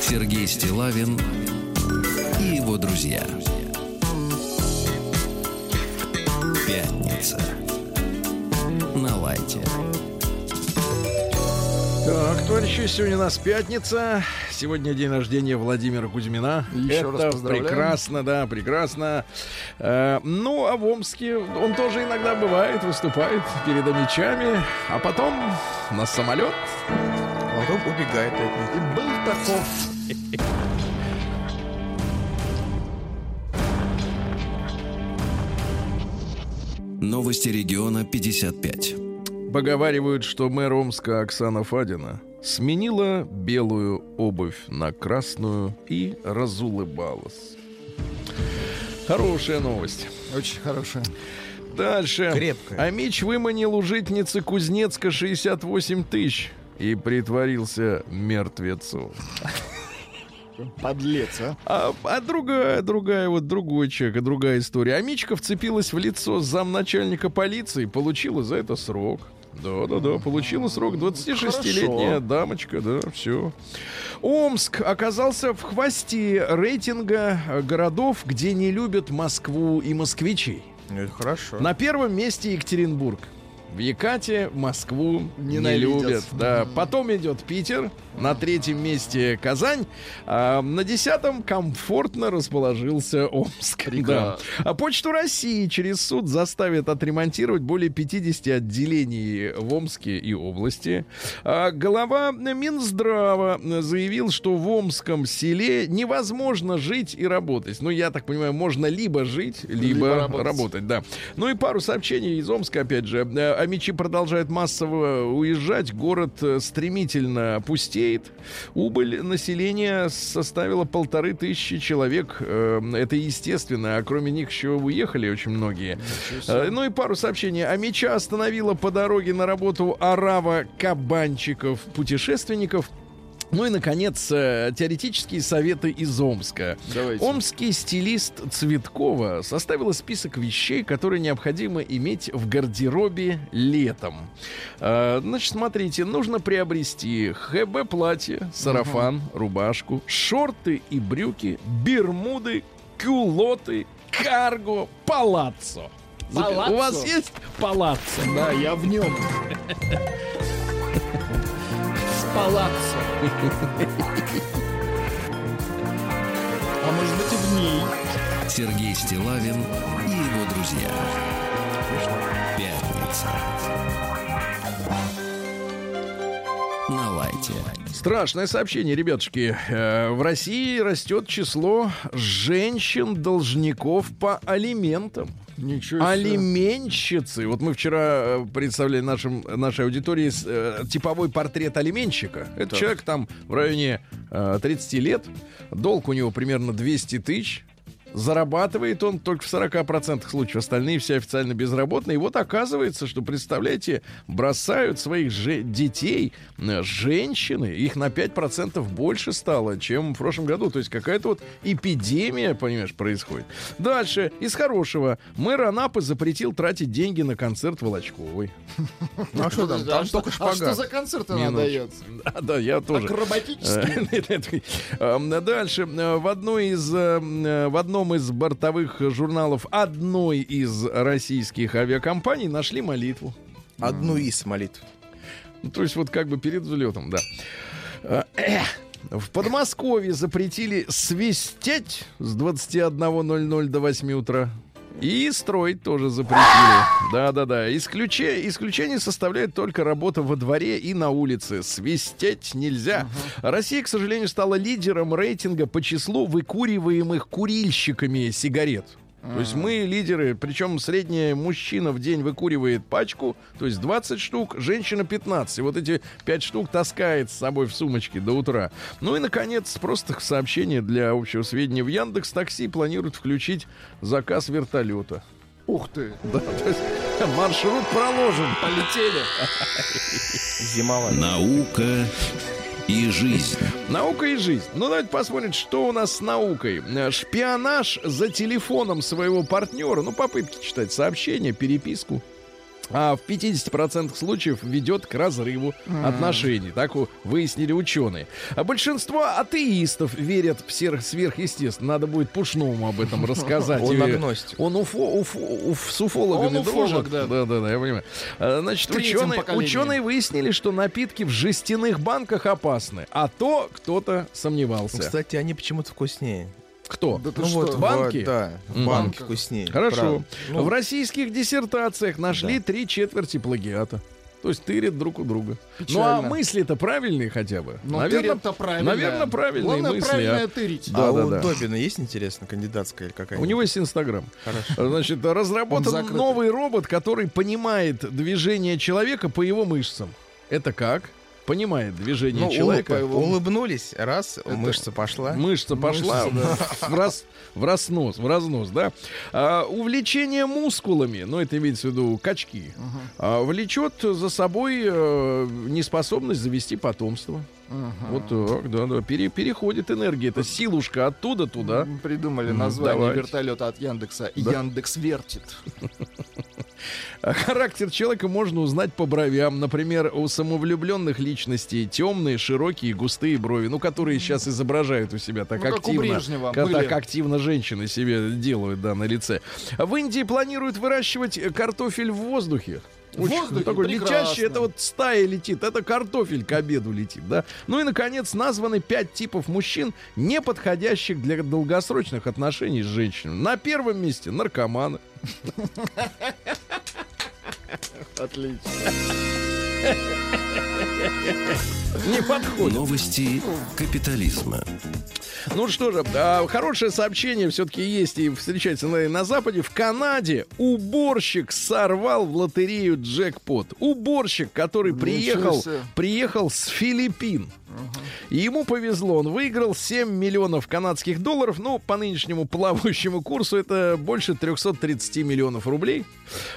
Сергей Стилавин и его друзья. Пятница. На лайте. Так, товарищи, сегодня у нас пятница. Сегодня день рождения Владимира Кузьмина. Еще Это раз прекрасно, да, прекрасно. Э, ну, а в Омске он тоже иногда бывает, выступает перед мечами, а потом на самолет. Потом убегает от них. И был таков. Новости региона 55. Поговаривают, что мэр Омска Оксана Фадина сменила белую обувь на красную и разулыбалась. Хорошая новость. Очень хорошая. Дальше. Крепкая. А Мич выманил у житницы Кузнецка 68 тысяч и притворился мертвецом. Подлец, а. А, а другая, другая, вот другой человек, другая история. Амичка вцепилась в лицо замначальника полиции, получила за это срок. Да, да, да, получила срок 26-летняя Хорошо. дамочка, да, все. Омск оказался в хвосте рейтинга городов, где не любят Москву и москвичей. Ну, это хорошо. На первом месте Екатеринбург. В Екате Москву не Ненавидят. любят. Да. Потом идет Питер. На третьем месте Казань. А на десятом комфортно расположился Омск. Прекрасно. Да. А Почту России через суд заставят отремонтировать более 50 отделений в Омске и области. А глава Минздрава заявил, что в Омском селе невозможно жить и работать. Ну, я так понимаю, можно либо жить, либо, Либо работать. работать. Да. Ну и пару сообщений из Омска, опять же. Амичи продолжают массово уезжать. Город э, стремительно пустеет. Убыль населения составила полторы тысячи человек. Э, Это естественно. А кроме них еще уехали очень многие. Э, Ну и пару сообщений. Амича остановила по дороге на работу арава кабанчиков путешественников. Ну и, наконец, э, теоретические советы из Омска. Давайте. Омский стилист Цветкова составила список вещей, которые необходимо иметь в гардеробе летом. Э, Значит, смотрите, нужно приобрести ХБ-платье, сарафан, рубашку, шорты и брюки, бермуды, кюлоты, карго, палаццо. Палаццо? У вас есть палаццо? Да, я в нем. Палаццо. А может быть и в ней. Сергей Стилавин и его друзья. Пятница. На лайте. Страшное сообщение, ребятушки. Э, В России растет число женщин-должников по алиментам. Ничего себе. Алименщицы. Вот мы вчера э, представляли нашим, нашей аудитории э, типовой портрет алименщика. Это человек там в районе э, 30 лет. Долг у него примерно 200 тысяч. Зарабатывает он только в 40% случаев. Остальные все официально безработные. И вот оказывается, что, представляете, бросают своих же детей э, женщины. Их на 5% больше стало, чем в прошлом году. То есть какая-то вот эпидемия, понимаешь, происходит. Дальше. Из хорошего. Мэр Анапы запретил тратить деньги на концерт Волочковой. Ну а что там? Там а что- только А что шпагат. за концерт она дает? Да, да, я тоже. Акробатический? Эм, Дальше. Э, В одной из э, в одном из бортовых журналов одной из российских авиакомпаний нашли молитву. Одну из молитв. Ну, то есть вот как бы перед взлетом, да. Э, эх. В Подмосковье запретили свистеть с 21.00 до 8 утра. И строить тоже запретили. Да-да-да. Исключе- исключение составляет только работа во дворе и на улице. Свистеть нельзя. Россия, к сожалению, стала лидером рейтинга по числу выкуриваемых курильщиками сигарет. То есть мы лидеры, причем средняя мужчина в день выкуривает пачку, то есть 20 штук, женщина 15. И вот эти 5 штук таскает с собой в сумочке до утра. Ну и, наконец, просто сообщение для общего сведения. В Яндекс Такси планируют включить заказ вертолета. Ух ты. Да, то есть маршрут проложен. Полетели. Зимовали. Наука и жизнь. Наука и жизнь. Ну, давайте посмотрим, что у нас с наукой. Шпионаж за телефоном своего партнера, ну, попытки читать сообщения, переписку. А в 50% случаев ведет к разрыву отношений. Так у- выяснили ученые. А большинство атеистов верят в сверх- сверхъестественно. Надо будет Пушному об этом рассказать. Он агностик. Он уфо, уф- уф- с уфологами Он уфолог, да. Да, да, да, я понимаю. А, Значит, ученые, ученые выяснили, что напитки в жестяных банках опасны. А то кто-то сомневался. Ну, Кстати, они почему-то вкуснее. Кто? Да ты Ну что? вот, банки? в- да, в Мгм. банке вкуснее. Хорошо. правда. Ну, в российских диссертациях нашли три четверти плагиата. То есть тырят друг у друга. Ну а Печально. мысли-то правильные хотя бы. Ну, наверное, правильно. наверное, правильные Главное, мысли. правильно а. тырить. Да, а да, у да. Добина есть, интересно, кандидатская или какая У него есть Инстаграм. Значит, разработан новый робот, который понимает движение человека по его мышцам. Это как? Понимает движение Ну, человека. улыб- улыбнулись, раз, мышца пошла. Мышца пошла в, раз, в разнос, в разнос, да. А, увлечение мускулами, ну это имеется в виду качки, а, влечет за собой э, неспособность завести потомство. Вот так, да, да. Пере- переходит энергия, это силушка оттуда туда. Придумали название давайте. вертолета от Яндекса. Да. Яндекс вертит. Характер человека можно узнать по бровям. Например, у самовлюбленных личностей темные, широкие, густые брови, ну, которые сейчас изображают у себя так Ну, как активно. Как, были. так активно женщины себе делают, да, на лице. В Индии планируют выращивать картофель в воздухе. В Очень воздухе? такой Прекрасно. летящий, это вот стая летит, это картофель к обеду летит, да. Ну и, наконец, названы пять типов мужчин, не подходящих для долгосрочных отношений с женщинами. На первом месте наркоманы. Отлично. Не подходит. Новости капитализма. Ну что же, а, хорошее сообщение все-таки есть и встречается на, на Западе. В Канаде уборщик сорвал в лотерею джекпот. Уборщик, который приехал, приехал с Филиппин. И ему повезло, он выиграл 7 миллионов канадских долларов. Ну, по нынешнему плавающему курсу это больше 330 миллионов рублей.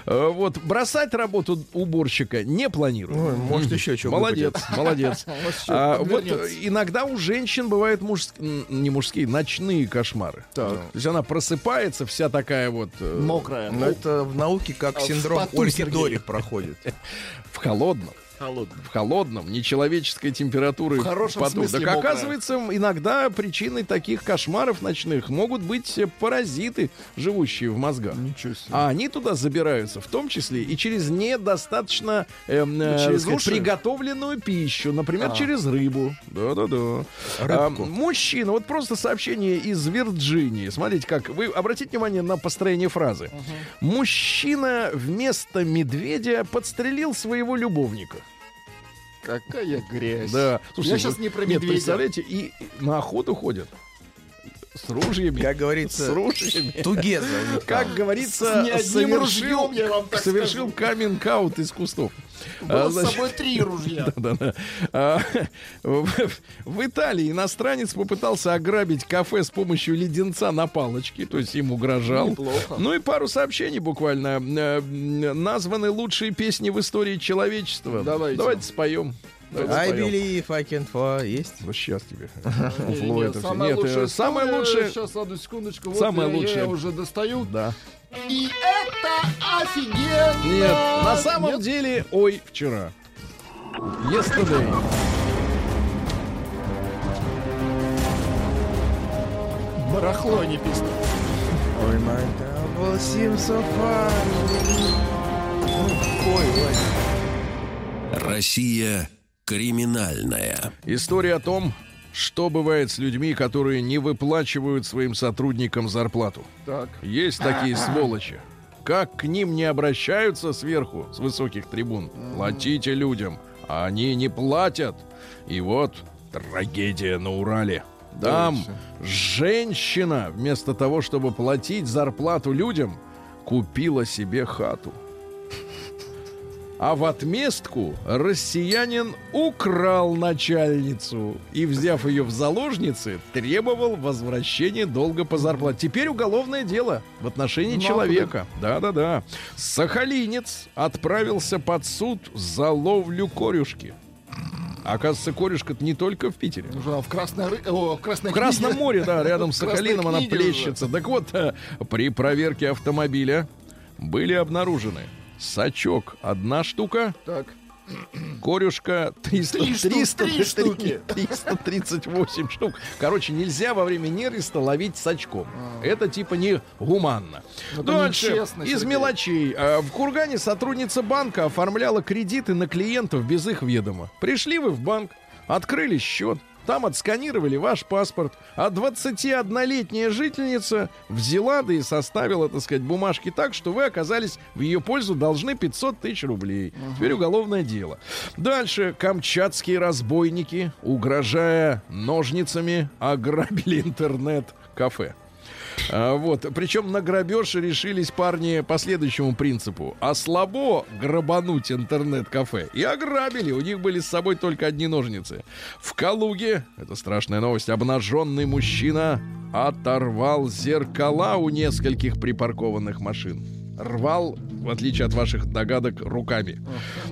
Э, Вот, бросать работу уборщика не планирует. Ой, может, еще чего Молодец, молодец. Может, ещё А, вот э, иногда у женщин бывают мужск- м, не мужские, ночные кошмары. Так. То есть она просыпается вся такая вот э, Мокрая. Но это в науке как А синдром Ольги. Дорих проходит. в холодном. Холодная. в холодном, нечеловеческой температуры В хорошем поту. смысле Так мокрая. оказывается, иногда причиной таких кошмаров ночных могут быть э, паразиты, живущие в мозгах. Ничего себе. А они туда забираются, в том числе и через недостаточно эм, э, Через сказать, приготовленную пищу, например, А. через рыбу. Да-да-да. А, мужчина, вот просто сообщение из Вирджинии. Смотрите, как вы обратите внимание на построение фразы. Мужчина вместо медведя подстрелил своего любовника. Какая грязь. Да. Я сейчас не про Нет, медведя. представляете, и на охоту ходят. С ружьями. Как С говорится, ружьями. тугеза. Как говорится, С ни одним совершил, ружьем, я вам так совершил каминг-аут из кустов. Было А, с собой три ружья. да-да. А, в, в Италии иностранец попытался ограбить кафе с помощью леденца на палочке, то есть им угрожал. Неплохо. Ну и пару сообщений буквально. Э, Названы лучшие песни в истории человечества. Давайте. Давайте споем. I споем. believe I can fly. Есть? Вот сейчас тебе. Нет, э, самое лучшее. Сейчас, одну секундочку. Самое я- я лучшее. уже достаю. Да. И это офигенно! Нет, на самом Нет? деле, ой, вчера. Yesterday. Барахло не писано. Ой, my double seems so. Ой, ой. Россия криминальная. История о том, что бывает с людьми, которые не выплачивают своим сотрудникам зарплату. Так. Есть такие сволочи. Как к ним не обращаются сверху, с высоких трибун. Платите людям, а они не платят. И вот трагедия на Урале. Там женщина, вместо того, чтобы платить зарплату людям, купила себе хату. А в отместку россиянин украл начальницу и, взяв ее в заложницы, требовал возвращения долга по зарплате. Теперь уголовное дело в отношении Ну, а человека. Да-да-да. Сахалинец отправился под суд за ловлю корюшки. Оказывается, корюшка не только в Питере. Уже в Красной, о, в Красной В Красном книге. море, да, рядом с Сахалином она книге уже. плещется. Так вот, э, при проверке автомобиля были обнаружены сачок одна штука, Так. корюшка 300, Три штук, 300, три штуки. 338 штук. Короче, нельзя во время нереста ловить сачком. Это типа не гуманно. Это Дальше, нечестно, из Сергей. мелочей. А, В Кургане сотрудница банка оформляла кредиты на клиентов без их ведома. Пришли вы в банк, открыли счет, там отсканировали ваш паспорт, а 21-летняя жительница взяла да и составила, так сказать, бумажки так, что вы оказались в ее пользу должны 500 тысяч рублей. Теперь уголовное дело. Дальше камчатские разбойники, угрожая ножницами, ограбили интернет-кафе. А, вот. Причем на грабеж решились парни по следующему принципу. А слабо грабануть интернет-кафе. И ограбили. У них были с собой только одни ножницы. В Калуге, это страшная новость, обнаженный мужчина оторвал зеркала у нескольких припаркованных машин. Рвал, в отличие от ваших догадок, руками.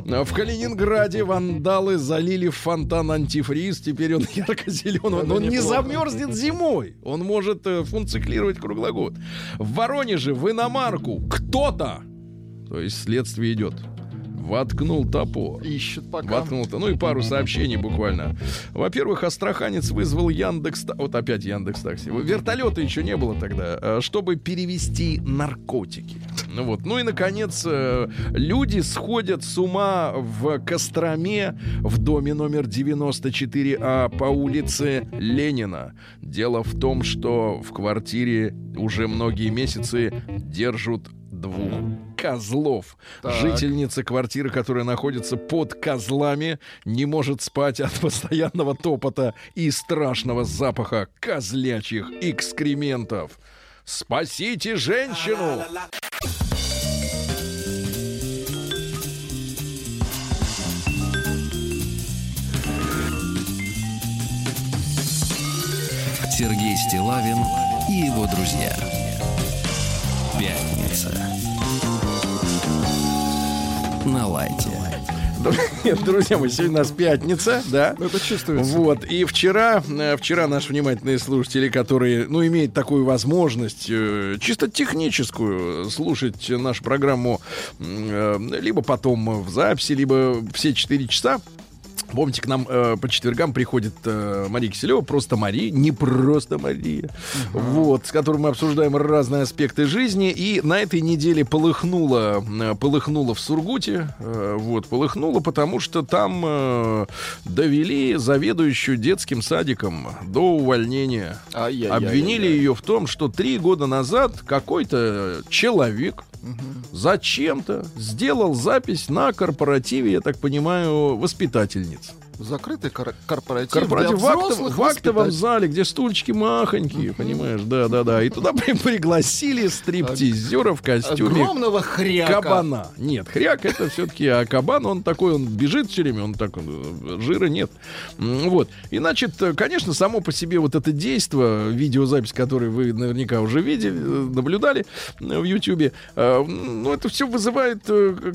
В Калининграде вандалы залили фонтан антифриз. Теперь он ярко-зеленый. Но он не замерзнет зимой. Он может э, функционировать круглогод. В Воронеже в иномарку кто-то, то есть следствие идет, воткнул топор. Ищут пока. Воткнул-то. Ну и пару сообщений буквально. Во-первых, Астраханец вызвал Яндекс... Вот опять Яндекс Такси. Вертолета еще не было тогда, э, чтобы перевести наркотики. Ну вот. Ну и, наконец, э, люди сходят с ума в Костроме в доме номер 94А по улице Ленина. Дело в том, что в квартире уже многие месяцы держат двух козлов. Так. Жительница квартиры, которая находится под козлами, не может спать от постоянного топота и страшного запаха козлячьих экскрементов. Спасите женщину! Сергей Стилавин и его друзья. Пятница. На лайте. Нет, друзья мои, сегодня у нас пятница, да? Ну, Это чувствуется. Вот, и вчера, э, вчера наши внимательные слушатели, которые, ну, имеют такую возможность, э, чисто техническую, слушать нашу программу э, либо потом в записи, либо все 4 часа, Помните, к нам э, по четвергам приходит э, Мария Киселева, просто Мария, не просто Мария, вот, с которой мы обсуждаем разные аспекты жизни. И на этой неделе полыхнуло, э, полыхнуло в Сургуте, э, вот, полыхнуло, потому что там э, довели заведующую детским садиком до увольнения. Обвинили ее в том, что три года назад какой-то человек зачем-то сделал запись на корпоративе, я так понимаю, воспитательниц. Закрытый кор- корпоратив, Корпоратив для в, актов- взрослых в актовом зале, где стульчики махонькие, понимаешь, да-да-да. И туда при- пригласили стриптизера в костюме Огромного хряка. кабана. Нет, хряк это все-таки, а кабан, он такой, он бежит все время, он так, он, э, жира нет. Вот. И, значит, э, конечно, само по себе вот это действо, видеозапись, которую вы наверняка уже видели, наблюдали э, в Ютьюбе, ну, это все вызывает,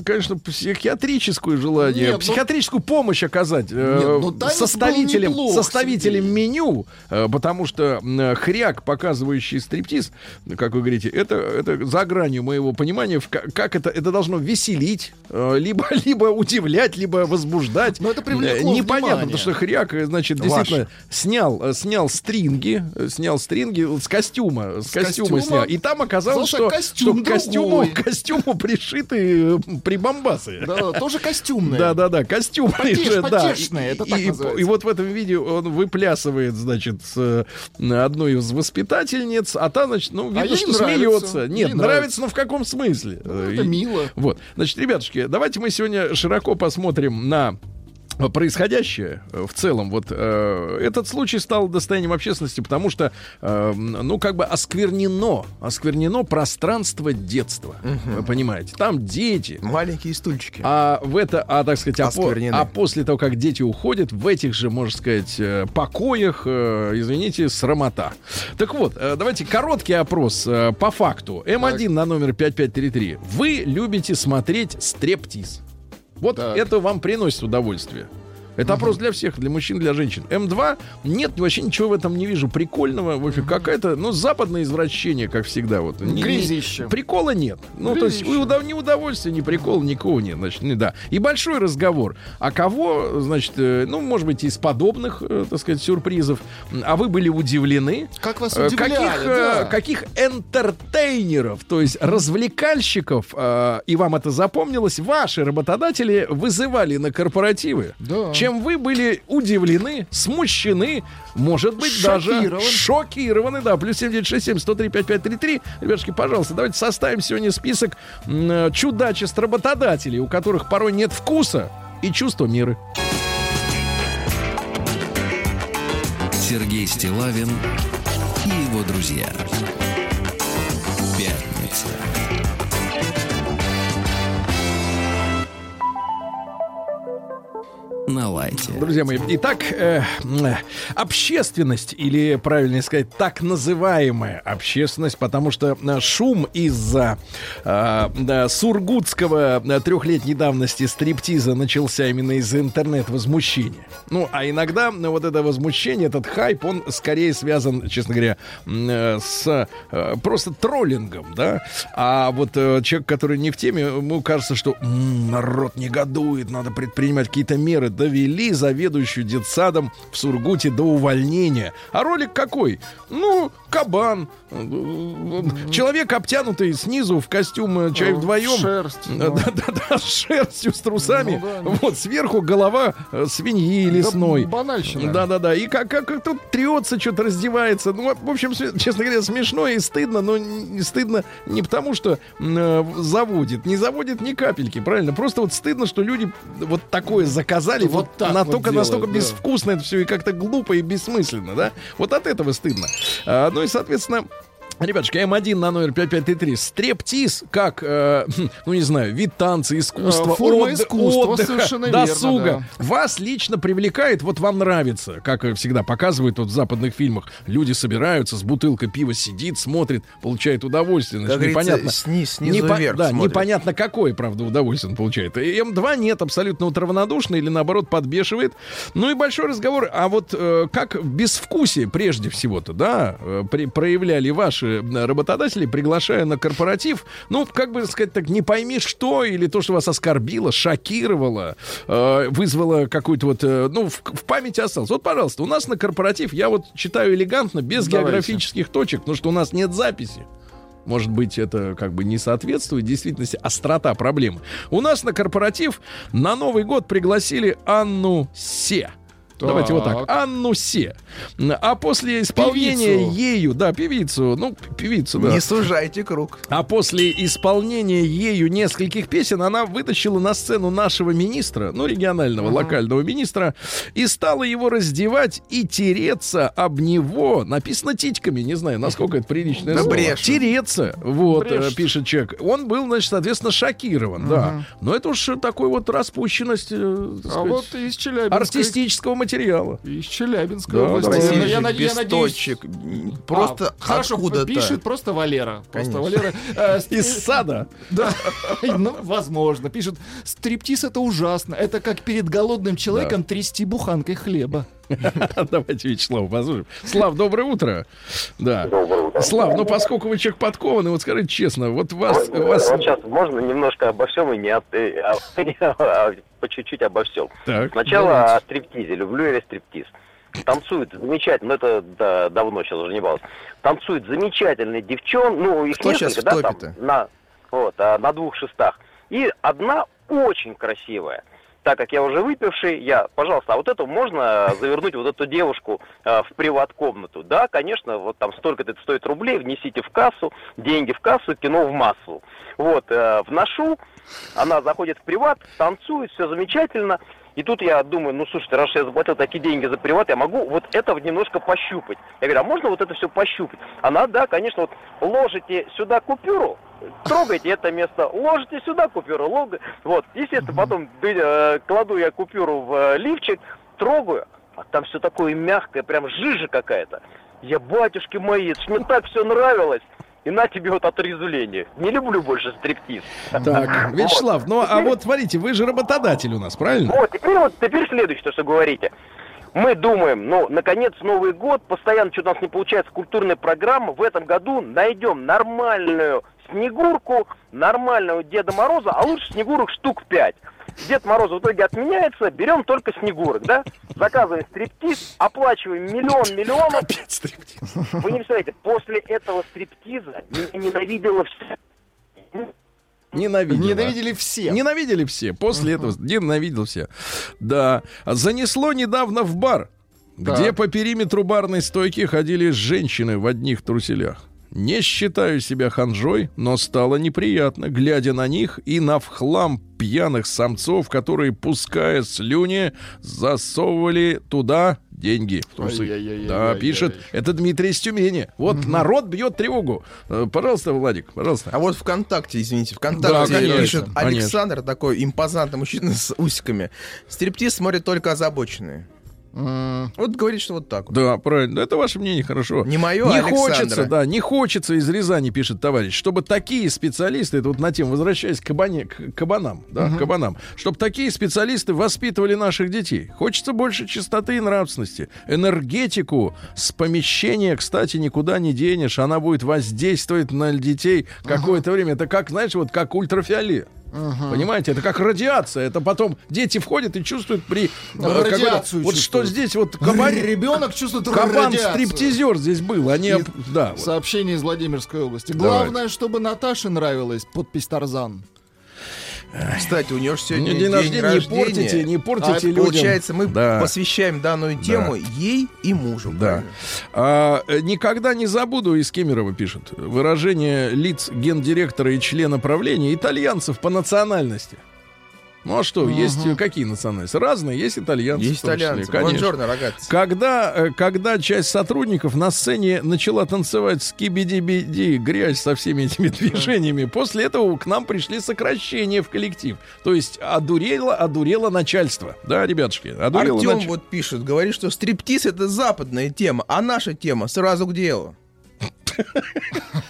конечно, психиатрическое желание, Нет, ну- психиатрическую помощь оказать э, Нет, ну, танец был составителям, неплох, составителям Сергей. меню, э, потому что м, хряк, показывающий стриптиз, как вы говорите, это, это за гранью моего понимания, в как это, это должно веселить, э, либо, либо удивлять, либо возбуждать. Но это привлекло Э, Непонятно, внимание. потому что хряк, э, значит, Ваш. действительно снял, э, снял стринги, э, снял стринги с костюма, с, костюма, костюма. снял. И там оказалось, что, Оказался костюм что к костюму, костюму пришиты э, прибамбасы. Да, тоже костюмные. Да, да, да, костюм же, да. Это так и, называется. и вот в этом видео он выплясывает, значит, э, одной из воспитательниц, а та, значит, ну, видно, ей что нравится. смеется. Ей Нет, нравится. нравится, но в каком смысле? Ну, Э, это и- мило. Вот, значит, ребятушки, давайте мы сегодня широко посмотрим на происходящее э, в целом, вот э, этот случай стал достоянием общественности, потому что, э, ну, как бы осквернено, осквернено пространство детства, вы понимаете, там дети, Маленькие стульчики. а в это, а так сказать, а, Осквернены. а после того, как дети уходят, в этих же, можно сказать, э, покоях, э, извините, срамота. Так вот, э, давайте короткий опрос э, по факту. М1 на номер 5533. Вы любите смотреть стрептиз? Вот Так. это вам приносит удовольствие. Это опрос для всех, для мужчин, для женщин. М2, нет, вообще ничего в этом не вижу прикольного. В общем, какая-то, ну, западное извращение, как всегда. Вот. Не- не- Грязище. Прикола нет. Ну, то есть, Грязище. ни удовольствия, ни прикола, никого нет. Значит, не, да. И большой разговор. А кого, значит, э, ну, может быть, из подобных, э, так сказать, сюрпризов, а вы были удивлены? Как вас Э, удивляли, каких, да. каких энтертейнеров, то есть развлекальщиков, и вам это запомнилось, ваши работодатели вызывали на корпоративы, Да. Чем вы были удивлены, смущены, может быть, даже Шокированы. да, плюс 7967 103 5533. Ребятушки, пожалуйста, давайте составим сегодня список э, чудачеств работодателей, у которых порой нет вкуса и чувства меры. Сергей Стилавин и его друзья. На лайте. Друзья мои, итак, э, общественность, или, правильнее сказать, так называемая общественность, потому что э, шум из-за э, да, сургутского э, трехлетней давности стриптиза начался именно из-за интернет-возмущения. Ну, а иногда ну, вот это возмущение, этот хайп, он скорее связан, честно говоря, э, с э, просто троллингом, да. А вот э, человек, который не в теме, ему кажется, что «М, народ негодует, надо предпринимать какие-то меры. Довели заведующую детсадом в Сургуте до увольнения. А ролик какой? Ну, кабан. Э, Человек, обтянутый снизу в костюм э, чай Ну, вдвоем. шерсть, Да, ну. да, да, с шерстью, с трусами. Ну да. Вот, сверху голова э, свиньи лесной. Да, банальщина. Да, да, да. И как, как, как тут трется, что-то раздевается. Ну, в общем, честно говоря, смешно и стыдно, но не стыдно не потому, что э, заводит. Не заводит ни капельки, правильно? Просто вот стыдно, что люди вот такое заказали. Вот Вот, так настолько, вот делают, настолько да. безвкусно это все и как-то глупо и бессмысленно, да? Вот от этого стыдно. А, ну и, соответственно, Ребятушки, М1 на номер 5533. Стрептиз, как, э, хм, ну не знаю, вид танца, искусства, Э, форма отдых- искусства, отдыха, совершенно верно, досуга. да. Вас лично привлекает, вот вам нравится, как всегда показывают вот в западных фильмах. Люди собираются, с бутылкой пива сидит, смотрит, получает удовольствие. Как Значит, говорится, непонятно. сни- снизу Непо- вверх Да, смотрит. непонятно какое, правда, удовольствие он получает. И М2 нет, абсолютно вот равнодушный или наоборот подбешивает. Ну и большой разговор. А вот э, как безвкусие прежде всего-то, да, э, при- проявляли ваши э, работодатели, приглашая на корпоратив, ну, как бы сказать так, не пойми что, или то, что вас оскорбило, шокировало, э, вызвало какую-то вот, э, ну, в, в памяти осталось. Вот, пожалуйста, у нас на корпоратив, я вот читаю элегантно, без Давайте. географических точек, потому что у нас нет записи. Может быть, это как бы не соответствует действительности, острота проблемы. У нас на корпоратив на Новый год пригласили Анну Се. Давайте вот так. Так. Анну Се. А после исполнения Певицу. ею, да, певицу, ну, певицу, да. Не сужайте круг. А после исполнения ею нескольких песен она вытащила на сцену нашего министра, ну, регионального, локального министра, и стала его раздевать и тереться об него. Написано титьками, не знаю, насколько это приличное Да слово. брешет. Тереться, вот, э, Брешет. пишет человек. Он был, значит, соответственно, шокирован, да. Но это уж такой вот распущенность, э, так А сказать, вот из артистического материала. Из Челябинской Да, области. Я- я, над- я надеюсь... Просто А, хорошо, откуда-то. пишет просто Валера. Просто Конечно. Валера. э, с- Из сада. Да, ну, возможно. Пишет, стриптиз это ужасно. Это как перед голодным человеком трясти буханкой хлеба. Давайте Вячеслав послушаем. Слав, доброе утро. Да. Слав, ну поскольку вы человек подкованный, вот скажите честно, вот вас... вас... Вот сейчас можно немножко обо всем и не от- э, а- а по чуть-чуть обо всем. Так, Сначала о стриптизе. Люблю я стриптиз. Танцует замечательно, но это да, давно сейчас уже не баловался. Танцует замечательные девчон, ну их Кто несколько, да, там, на, вот, а, на двух шестах. И одна очень красивая. Так как я уже выпивший, я, пожалуйста, а вот эту можно завернуть вот эту девушку э, в приват-комнату? Да, конечно, вот там столько-то стоит рублей, внесите в кассу, деньги в кассу, кино в массу. Вот, э, вношу, она заходит в приват, танцует, все замечательно. И тут я думаю, ну слушайте, раз я заплатил такие деньги за приват, я могу вот это вот немножко пощупать. Я говорю, а можно вот это все пощупать? Она, да, конечно, вот ложите сюда купюру, трогайте это место, ложите сюда купюру, лого, вот, естественно, потом э, кладу я купюру в э, лифчик, трогаю, а там все такое мягкое, прям жижа какая-то. Я, батюшки мои, мне так все нравилось. И на тебе вот отрезвление. Не люблю больше стриптиз. Так, Вячеслав, ну а вот смотрите, вы же работодатель у нас, правильно? Вот, теперь вот, теперь следующее, то, что говорите. Мы думаем, ну, наконец, Новый год, постоянно что-то у нас не получается, культурная программа, в этом году найдем нормальную Снегурку, нормального Деда Мороза, а лучше Снегурок штук 5. Дед Мороз в итоге отменяется, берем только Снегурок, да? Заказываем стриптиз, оплачиваем миллион миллионов. Опять стриптиз. Вы не представляете, после этого стриптиза меня ненавидела вся Ненавидели. Ненавидели все. Ненавидели все. После этого ненавидел все. Да. Занесло недавно в бар, где Так. по периметру барной стойки ходили женщины в одних труселях. Не считаю себя ханжой, но стало неприятно, глядя на них и на вхлам пьяных самцов, которые, пуская слюни, засовывали туда деньги в трусы. Ай-яй-яй-яй-яй-яй. Да, пишет. Это Дмитрий из Тюмени. Вот народ бьет тревогу. Э, Пожалуйста, Владик, пожалуйста. А вот ВКонтакте, извините, ВКонтакте Да, конечно, пишет конечно. Александр, такой импозантный мужчина с усиками. Стриптиз смотрят только озабоченные. Вот говорит, что вот так вот. Да, правильно. Это ваше мнение, хорошо. Не мое, Не а хочется, Александра. да, не хочется из Рязани, пишет товарищ, чтобы такие специалисты, это вот на тему, возвращаясь к, кабане, к кабанам, да, к кабанам, чтобы такие специалисты воспитывали наших детей. Хочется больше чистоты и нравственности. Энергетику с помещения, кстати, никуда не денешь. Она будет воздействовать на детей какое-то время. Это как, знаешь, вот как ультрафиолет. Понимаете, это как радиация. Это потом дети входят и чувствуют при... э, какой-то- Радиацию Вот что здесь вот кабан... Ребенок чувствует Кабан стриптизер здесь был, они, И об- да, вот. Сообщение из Владимирской области. Главное, чтобы Наташе нравилось. Подпись Тарзан. Кстати, у нее же сегодня день, день, рождения, не портите, не портите А людям. Получается, мы Да. посвящаем данную тему ей и мужу. Да. правильно? А, э, никогда не забуду, из Кемерово пишет, выражение лиц гендиректора и члена правления итальянцев по национальности. Ну а что, есть э, какие национальности? Разные, есть итальянцы. Есть числе, итальянцы. конечно. Рогатцы. Когда, э, когда часть сотрудников на сцене начала танцевать скибиди-биди, грязь со всеми этими движениями, после этого к нам пришли сокращения в коллектив. То есть одурело, одурело начальство. Да, ребятушки, одурело Артем начальство. вот пишет, говорит, что стриптиз это западная тема, а наша тема сразу к делу.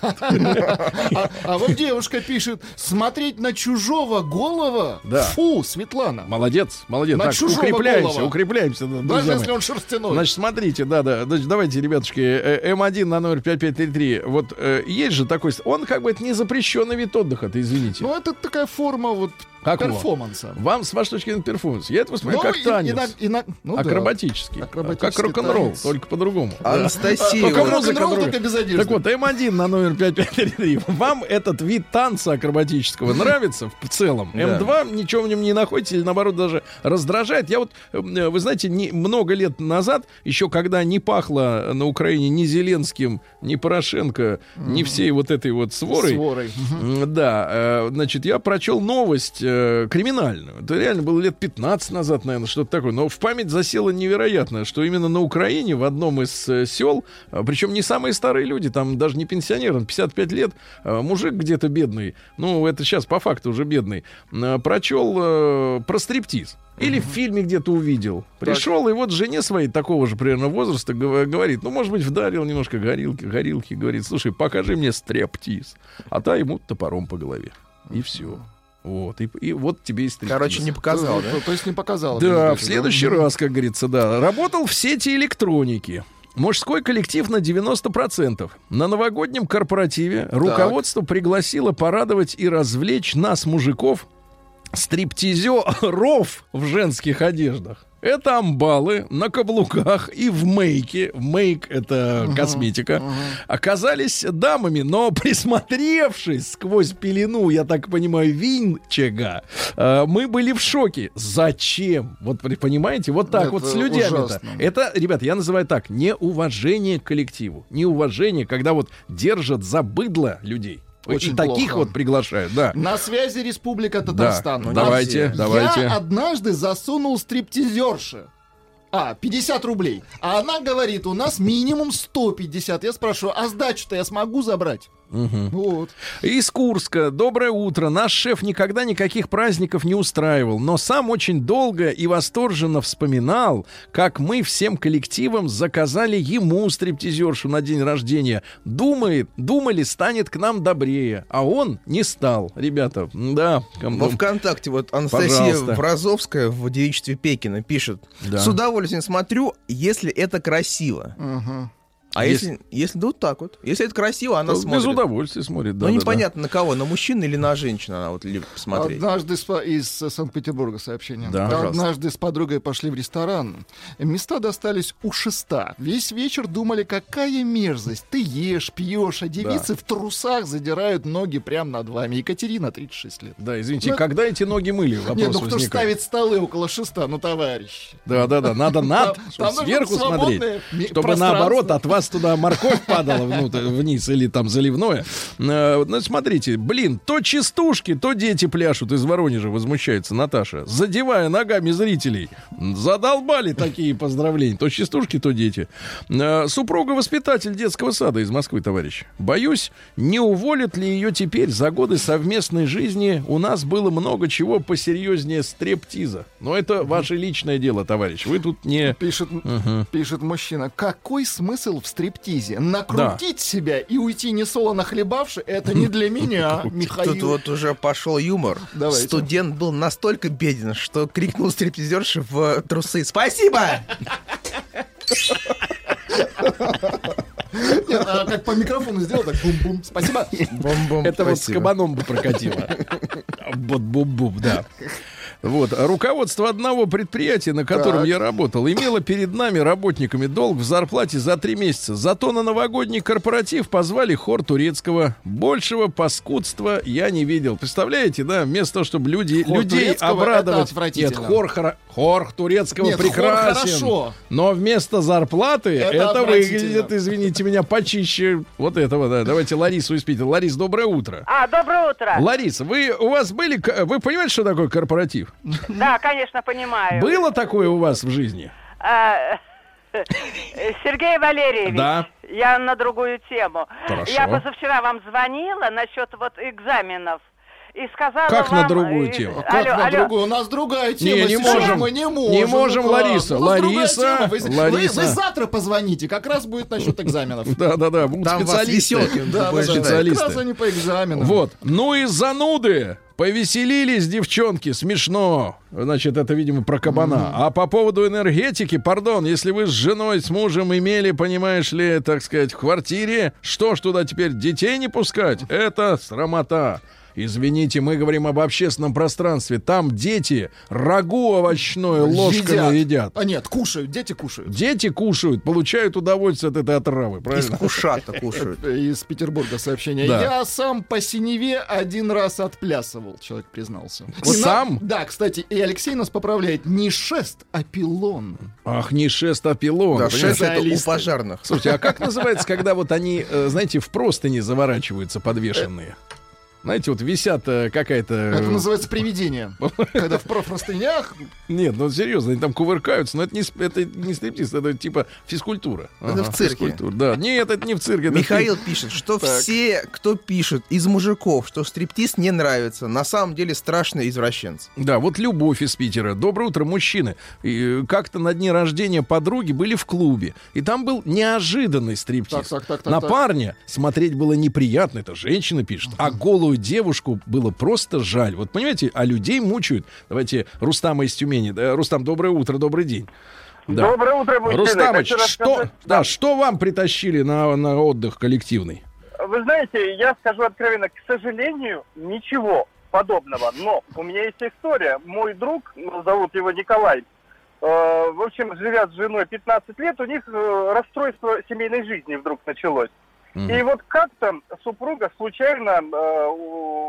А, а вот девушка пишет, смотреть на чужого голого? Фу, Светлана. Молодец, молодец. На чужого укрепляемся, укрепляемся, да, Даже если он шерстяной. Значит, смотрите, да, да. Значит, давайте, ребятушки, э, М1 на номер 5533. Вот э, есть же такой... Он как бы это не запрещенный вид отдыха, ты извините. Ну, это такая форма вот Какого? перформанса. Вам, с вашей точки зрения, перформанс. Я это воспринимаю Ну, как и- танец. иног- иног- ну да. акробатический. Акробатический Как рок-н-ролл, только по-другому. Анастасия. Только рок-н-ролл, другая. только без одежды. Так вот, М1 на номер 5533. Вам этот вид танца акробатического нравится в целом? Да. М2 ничего в нем не находите или наоборот даже раздражает? Я вот, э, вы знаете, не, много лет назад, еще когда не пахло на Украине ни Зеленским, ни Порошенко, ни всей вот этой вот сворой, Сворой. Да, э, значит, я прочел новость э, криминальную. Это реально было лет 15 назад, наверное, что-то такое. Но в память засело невероятно, что именно на Украине, в одном из э, сел, э, причем не самые старые люди, там даже не пенсионер, он 55 лет, э, мужик где-то бедный, ну, это сейчас по факту уже бедный, э, прочел э, про стриптиз. Или в фильме где-то увидел. Пришел, и вот жене своей такого же примерно возраста гов- говорит, ну, может быть, вдарил немножко горилки, горилки, говорит, слушай, покажи мне стриптиз. А та ему топором по голове. И все. Вот, и, и вот тебе и стриптиз. Короче, не показал, да? То, то есть не показал. Да, в следующий раз, как говорится, да. Работал в сети электроники. Мужской коллектив на 90%. На новогоднем корпоративе руководство пригласило порадовать и развлечь нас, мужиков, стриптизеров в женских одеждах. Это амбалы на каблуках и в мейке. Мейк — это косметика. Оказались дамами, но присмотревшись сквозь пелену, я так понимаю, винчега, э, мы были в шоке. Зачем? Вот понимаете, вот так Это вот с людьми-то. Это, ребята, я называю так, неуважение к коллективу. Неуважение, когда вот держат за быдло людей. Очень и таких плохо. вот приглашают, да. На связи Республика Татарстан. Да, давайте, все. давайте. Я однажды засунул стриптизерше. А, 50 рублей. А она говорит, у нас минимум 150. Я спрашиваю, а сдачу-то я смогу забрать? Вот. Из Курска. Доброе утро. Наш шеф никогда никаких праздников не устраивал, но сам очень долго и восторженно вспоминал, как мы всем коллективом заказали ему стриптизершу на день рождения. Думает, думали, станет к нам добрее, а он не стал. Ребята, да. ком- Во ВКонтакте вот Анастасия Пожалуйста. Вразовская в девичестве Пекина пишет. Да. С удовольствием смотрю, если это красиво. Мгм. А Если- если, если, да вот так вот. Если это красиво, она Без смотрит. удовольствия смотрит. да, ну, да, да. непонятно на кого, на мужчину или на женщину она вот любит посмотреть. Однажды из Санкт-Петербурга сообщение. Да, пожалуйста. Однажды с подругой пошли в ресторан. Места достались у шеста. Весь вечер думали, какая мерзость. Ты ешь, пьешь, а девицы в трусах задирают ноги прямо над вами. Екатерина, 36 лет. Да, извините, Ну, когда эти ноги мыли? Вопрос Нет, ну кто ж возникает. ставит столы около шеста, ну товарищ. Да, да, да, надо над, сверху смотреть, чтобы наоборот от вас вас туда морковь падала вниз или там заливное. Э, Ну, смотрите, блин, то частушки, то дети пляшут из Воронежа, возмущается Наташа, задевая ногами зрителей. Задолбали такие поздравления. То частушки, то дети. Э, Супруга-воспитатель детского сада из Москвы, товарищ. Боюсь, не уволят ли ее теперь за годы совместной жизни? У нас было много чего посерьезнее стрептиза. Но это ваше личное дело, товарищ. Вы тут не... Пишет, Ага. пишет мужчина, какой смысл в стриптизе? Накрутить себя и уйти не солоно хлебавши, это не для меня, Михаил. Тут вот уже пошел юмор. Давайте. Студент был настолько беден, что крикнул стриптизерше в трусы «Спасибо!» Нет, а как по микрофону сделал, так бум-бум, спасибо. Бом-бом, Это вот с спасибо. кабаном бы прокатило. Вот буб-буб, да. Вот. Руководство одного предприятия, на котором Так. я работал, имело перед нами, работниками, долг в зарплате за три месяца. Зато на новогодний корпоратив позвали хор турецкого. Большего паскудства я не видел. Представляете, да? Вместо того, чтобы люди, Хор людей обрадовать. Нет, хор, хоро- хор турецкого Нет, хор прекрасен. хорошо. Но вместо зарплаты Это это, выглядит, извините меня, почище вот этого. Да. Давайте Ларису из Питера. Ларис, доброе утро. А, доброе утро. Лариса, вы у вас были, вы понимаете, что такое корпоратив? Да, конечно, понимаю. Было такое у вас в жизни? А, э, Сергей Валерьевич, Да. я на другую тему. Хорошо. Я позавчера вам звонила насчет вот экзаменов. И сказала Как вам... на другую э, тему? Как Алло, на алло. другую? У нас другая тема. Не, не можем. Мы не можем. Не можем, ну как? Лариса. Лариса. Вы, вы- Лариса. вы завтра позвоните, как раз будет насчет экзаменов. Да, да, да. будут Там вас специалисты. Да, специалисты. Как раз они по экзаменам. Вот. Ну и зануды. Повеселились девчонки, смешно. Значит, это, видимо, про кабана. А по поводу энергетики, пардон, если вы с женой, с мужем имели, понимаешь ли, так сказать, в квартире, что ж туда теперь детей не пускать? Это срамота. Извините, мы говорим об общественном пространстве. Там дети рагу овощное ложками едят. А нет, кушают, дети кушают. Дети кушают, получают удовольствие от этой отравы, Из правильно? кушата кушают. Из Петербурга сообщение. Да. Я сам по синеве один раз отплясывал, человек признался. Вот И на- сам? Да, кстати, и Алексей нас поправляет. Не шест, а пилон. Ах, не шест, а пилон. Да, шест это у пожарных. Слушайте, а как называется, когда вот они, э, знаете, в простыни заворачиваются подвешенные? Знаете, вот висят э, какая-то... э, Это называется привидение. Когда в профрастынях Нет, ну серьезно, они там кувыркаются, но это не, это не стриптиз, это типа физкультура. Это в цирке. физкультура, Да, нет, это не в цирке. это Михаил фи- пишет, что Так. все, кто пишет из мужиков, что стриптиз не нравится, на самом деле страшные извращенцы. Да, вот Любовь из Питера. Доброе утро, мужчины. И, э, Как-то на дне рождения подруги были в клубе, и там был неожиданный стриптиз. Так, так, так, так, на так. парня смотреть было неприятно, это женщина пишет, а голую девушку было просто жаль. Вот понимаете, а людей мучают. Давайте Рустама из Тюмени. Да, Рустам, доброе утро, добрый день. Да. Доброе утро, мужчины. Рустамыч, что, рассказать- да, что вам притащили на, на отдых коллективный? Вы знаете, я скажу откровенно, к сожалению, ничего подобного. Но у меня есть история. Мой друг, ну, зовут его Николай, э, в общем, живя с женой 15 лет, у них э, расстройство семейной жизни вдруг началось. И вот как-то супруга случайно э,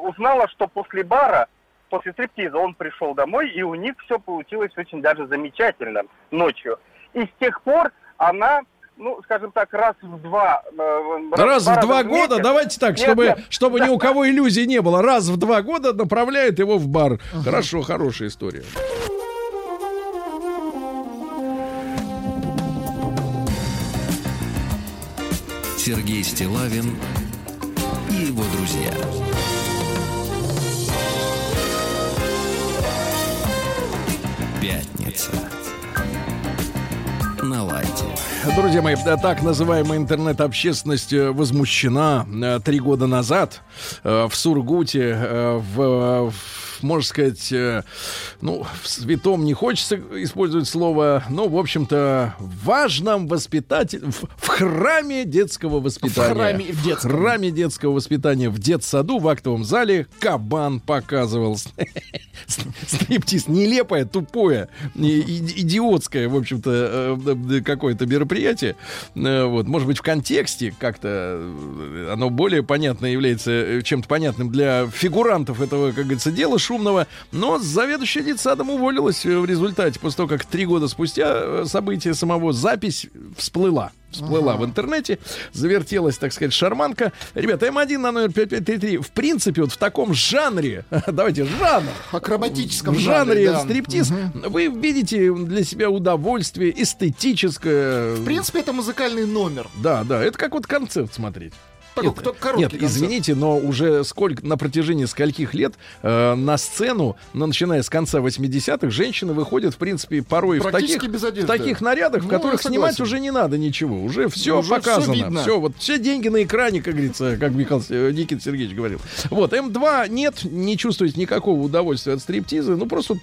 узнала, что после бара, после стриптиза он пришел домой, и у них все получилось очень даже замечательно ночью. И с тех пор она, ну, скажем так, раз в два... э, Раз в два года, месяц- давайте так, Нет, чтобы, нет, чтобы ни у кого иллюзий не было. Раз в два года направляет его в бар. Хорошо, хорошая история. Сергей Стилавин и его друзья. Пятница. На лайте. Друзья мои, да, так называемая интернет-общественность э, возмущена э, три года назад э, в Сургуте, э, в, можно сказать, э, ну, в святом не хочется использовать слово, но, в общем-то, в важном воспитателе, в, в храме детского воспитания. храме в детском. В храме детского воспитания в детсаду в актовом зале кабан показывал стриптиз. Нелепое, тупое, идиотское, в общем-то, э, какое-то мероприятие. Э, Вот, может быть, в контексте как-то оно более понятно является чем-то понятным для фигурантов этого, как говорится, дела шумного. Но заведующая детсадом уволилась э, в результате, после того, как три года спустя э, события самого запись всплыла. Всплыла в интернете, завертелась, так сказать, шарманка. Ребята, М1 на номер 5533. В принципе, вот в таком жанре, давайте, жанр. Акробатическом В жанре да. стриптиз вы видите для себя удовольствие эстетическое. В принципе, это музыкальный номер. Да, да, это как вот концерт смотреть. Такой, Нет, только короткий нет, извините, но уже сколько на протяжении скольких лет э, на сцену, ну, начиная с конца 80-х, женщины выходят, в принципе, порой в таких, в таких нарядах, в Ну, которых я снимать уже не надо ничего. Уже все Уже всё показано. видно. Все, вот все деньги на экране, как говорится, как Михаил С- Никита Сергеевич говорил. Вот, М2 нет, не чувствуете никакого удовольствия от стриптиза. Ну, просто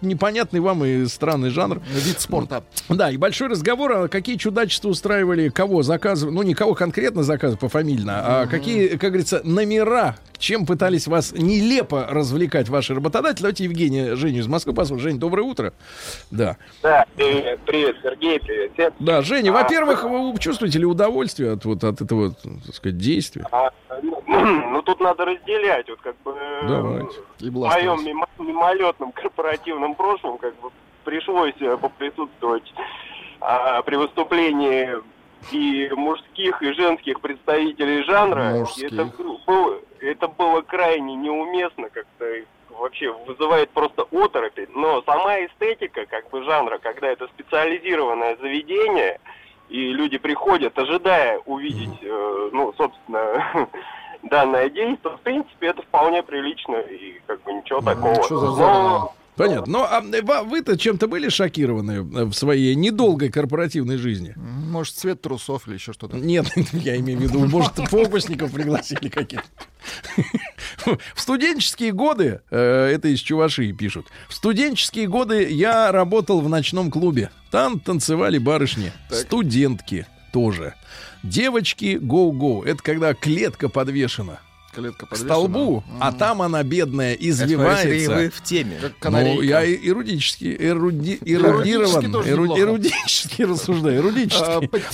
непонятный вам и странный жанр. Вид спорта. Да, и большой разговор, а какие чудачества устраивали, кого заказывали, ну, не кого конкретно заказывали пофамильно, а какие, как говорится, номера, чем пытались вас нелепо развлекать ваши работодатели. Давайте Евгения Женю из Москвы послушаем. Жень, доброе утро. Да. Да, привет, привет, Сергей, привет, всем. Да, Женя, А, во-первых, вы чувствуете ли удовольствие от, вот, от этого, так сказать, действия? а, ну, ну, тут надо разделять, вот как бы Давайте. И в моем мимо- мимолетном корпоративном прошлом как бы пришлось э, поприсутствовать а, при выступлении и мужских, и женских представителей жанра. Мужских. это, было, это было крайне неуместно, как-то вообще вызывает просто оторопь. Но сама эстетика как бы жанра, когда это специализированное заведение, и люди приходят, ожидая увидеть, э, ну, собственно, данное действие, в принципе, это вполне прилично и как бы ничего такого. что за Но-? Понятно. Но а, ва- вы-то чем-то были шокированы э, в своей недолгой корпоративной жизни? Может, цвет трусов или еще что-то. Нет, я имею в виду, может, фокусников пригласили каких-то. В студенческие годы, э, это из Чувашии пишут, в студенческие годы я работал в ночном клубе. Там танцевали барышни, студентки тоже. Девочки гоу-гоу. Это когда клетка подвешена Клетка к подвешена. столбу, а там она, бедная, извивается. вы в теме. Как Ну, я эрудически, эруди, Эрудически эрудирован, тоже эру- неплохо. эрудически рассуждаю, эрудически.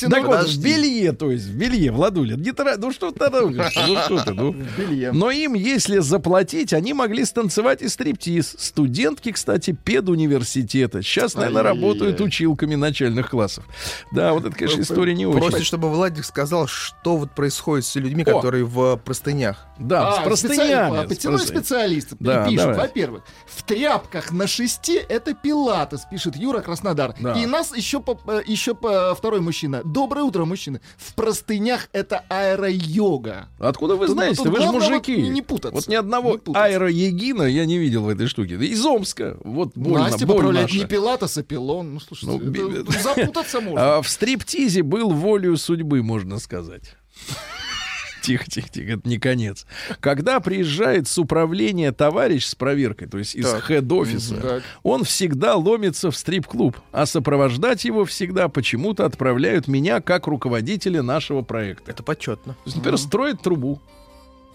А, так вот, в белье, то есть в белье, Владуля, не тра- ну что ты ну что ты, ну. Белье. Но им, если заплатить, они могли станцевать и стриптиз. Студентки, кстати, педуниверситета. Сейчас, наверное, работают училками начальных классов. Да, вот это, конечно, история не очень. Просит, чтобы Владик сказал, что вот происходит с людьми, которые в простынях. Да, А, с простынями. а, с Потянули простынями. специалисты. Да, давай. во-первых, в тряпках на шести это пилатес, пишет Юра Краснодар. Да. И нас еще, по- э, еще по- второй мужчина. Доброе утро, мужчины. В простынях это аэро-йога. Откуда вы Тут- знаете? тут Вы же мужики. не- путаться. Вот ни одного аэроегина я не видел в этой штуке. Из Омска. Вот больно, Настя боль поправляет наша. не пилатес, а пилон. Ну, слушайте, Ну, это- би- запутаться можно. А в стриптизе был волею судьбы, можно сказать. Тихо, тихо, тихо, это не конец. Когда приезжает с управления товарищ с проверкой, то есть из хед-офиса, он всегда ломится в стрип-клуб, а сопровождать его всегда почему-то отправляют меня как руководителя нашего проекта. Это почетно. То есть, например, строят трубу,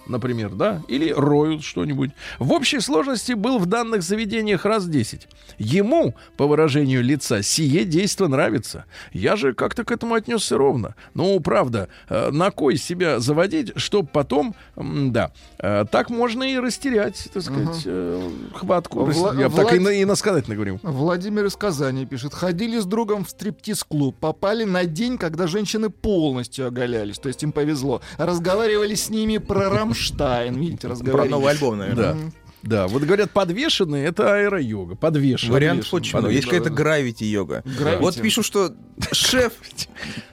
например, да, или роют что-нибудь. В общей сложности был в данных заведениях раз 10. Ему, по выражению лица, сие действо нравится. Я же как-то к этому отнесся ровно. Ну, правда, э, на кой себя заводить, чтобы потом, да, э, так можно и растерять, так сказать, э, хватку. Вла- Я бы так и, Влад- на- и насказательно говорю. Владимир из Казани пишет. Ходили с другом в стриптиз-клуб. Попали на день, когда женщины полностью оголялись. То есть им повезло. Разговаривали с ними про Рамштайн. Видите, Про разговаривали. новый альбом, наверное. Да. Да, вот говорят, подвешенные это аэро-йога. Подвешенные. Вариант очень много. Есть какая-то гравити-йога. Гравити. Вот пишут, что шеф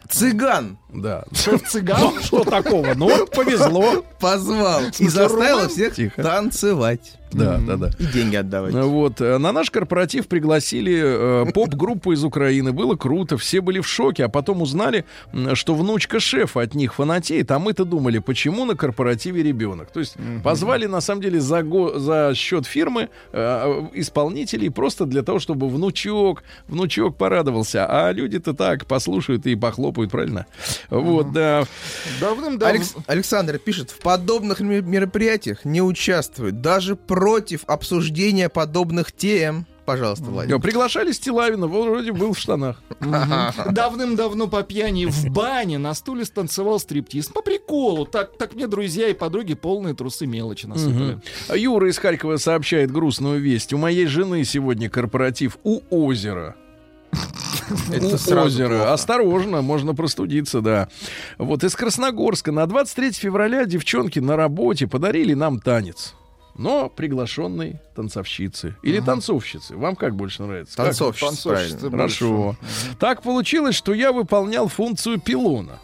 цыган Да. Шеф-цыган. Ну, что такого? Ну, вот повезло. позвал и заставил всех танцевать. Да, да, да. И деньги отдавать. Ну Вот, э, на наш корпоратив пригласили э, поп-группу из Украины. Было круто, все были в шоке, а потом узнали, что внучка шефа от них фанатеет, а мы-то думали, почему на корпоративе ребенок. То есть позвали, на самом деле, за, го- за счет фирмы э, исполнителей просто для того, чтобы внучок, внучок порадовался. А люди-то так послушают и похлопают, правильно? Вот, да. Давным-давно. Алекс- Александр пишет, в подобных ме- мероприятиях не участвуют, даже против обсуждения подобных тем. Пожалуйста, Владимир. Приглашали Стилавина, вот вроде был в штанах. Давным-давно по пьяни в бане на стуле станцевал стриптиз. По приколу. Так, так мне друзья и подруги полные трусы мелочи насыпали. Юра из Харькова сообщает грустную весть. У моей жены сегодня корпоратив у озера. Это у сразу озера. плохо. Осторожно, можно простудиться, да. Вот из Красногорска на 23 февраля девчонки на работе подарили нам танец. Но приглашенной танцовщицы. Или танцовщицы. Вам как больше нравится? Как? Танцовщица, Танцовщица. Хорошо. Так получилось, что я выполнял функцию пилона.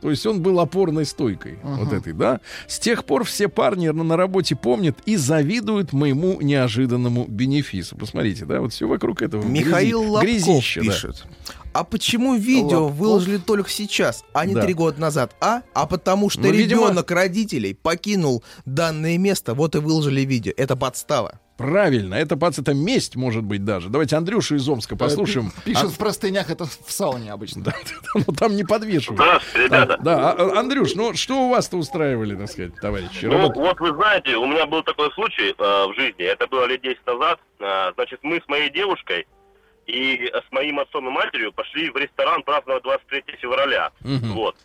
То есть он был опорной стойкой вот этой, да. С тех пор все парни на, работе помнят и завидуют моему неожиданному бенефису. Посмотрите, да, вот все вокруг этого. Михаил грязи- Лобков грязище, да. А почему видео Лобков? выложили только сейчас, а не Да. три года назад? А? А потому что Ну, видимо- ребенок родителей покинул данное место, вот и выложили видео. Это подстава. Правильно, это, пац, это месть, может быть, даже. Давайте Андрюшу из Омска послушаем. Пи- Пишет в простынях, это в сауне обычно. Да, ну там не подвешивают. Здравствуйте, А, ребята. да, а, Андрюш, ну что у вас-то устраивали, так сказать, товарищи? Ну, Работ- вот вы знаете, у меня был такой случай э, в жизни, это было лет 10 назад. Э, значит, мы с моей девушкой и с моим отцом и матерью пошли в ресторан праздновать 23 февраля. Мгм. Вот.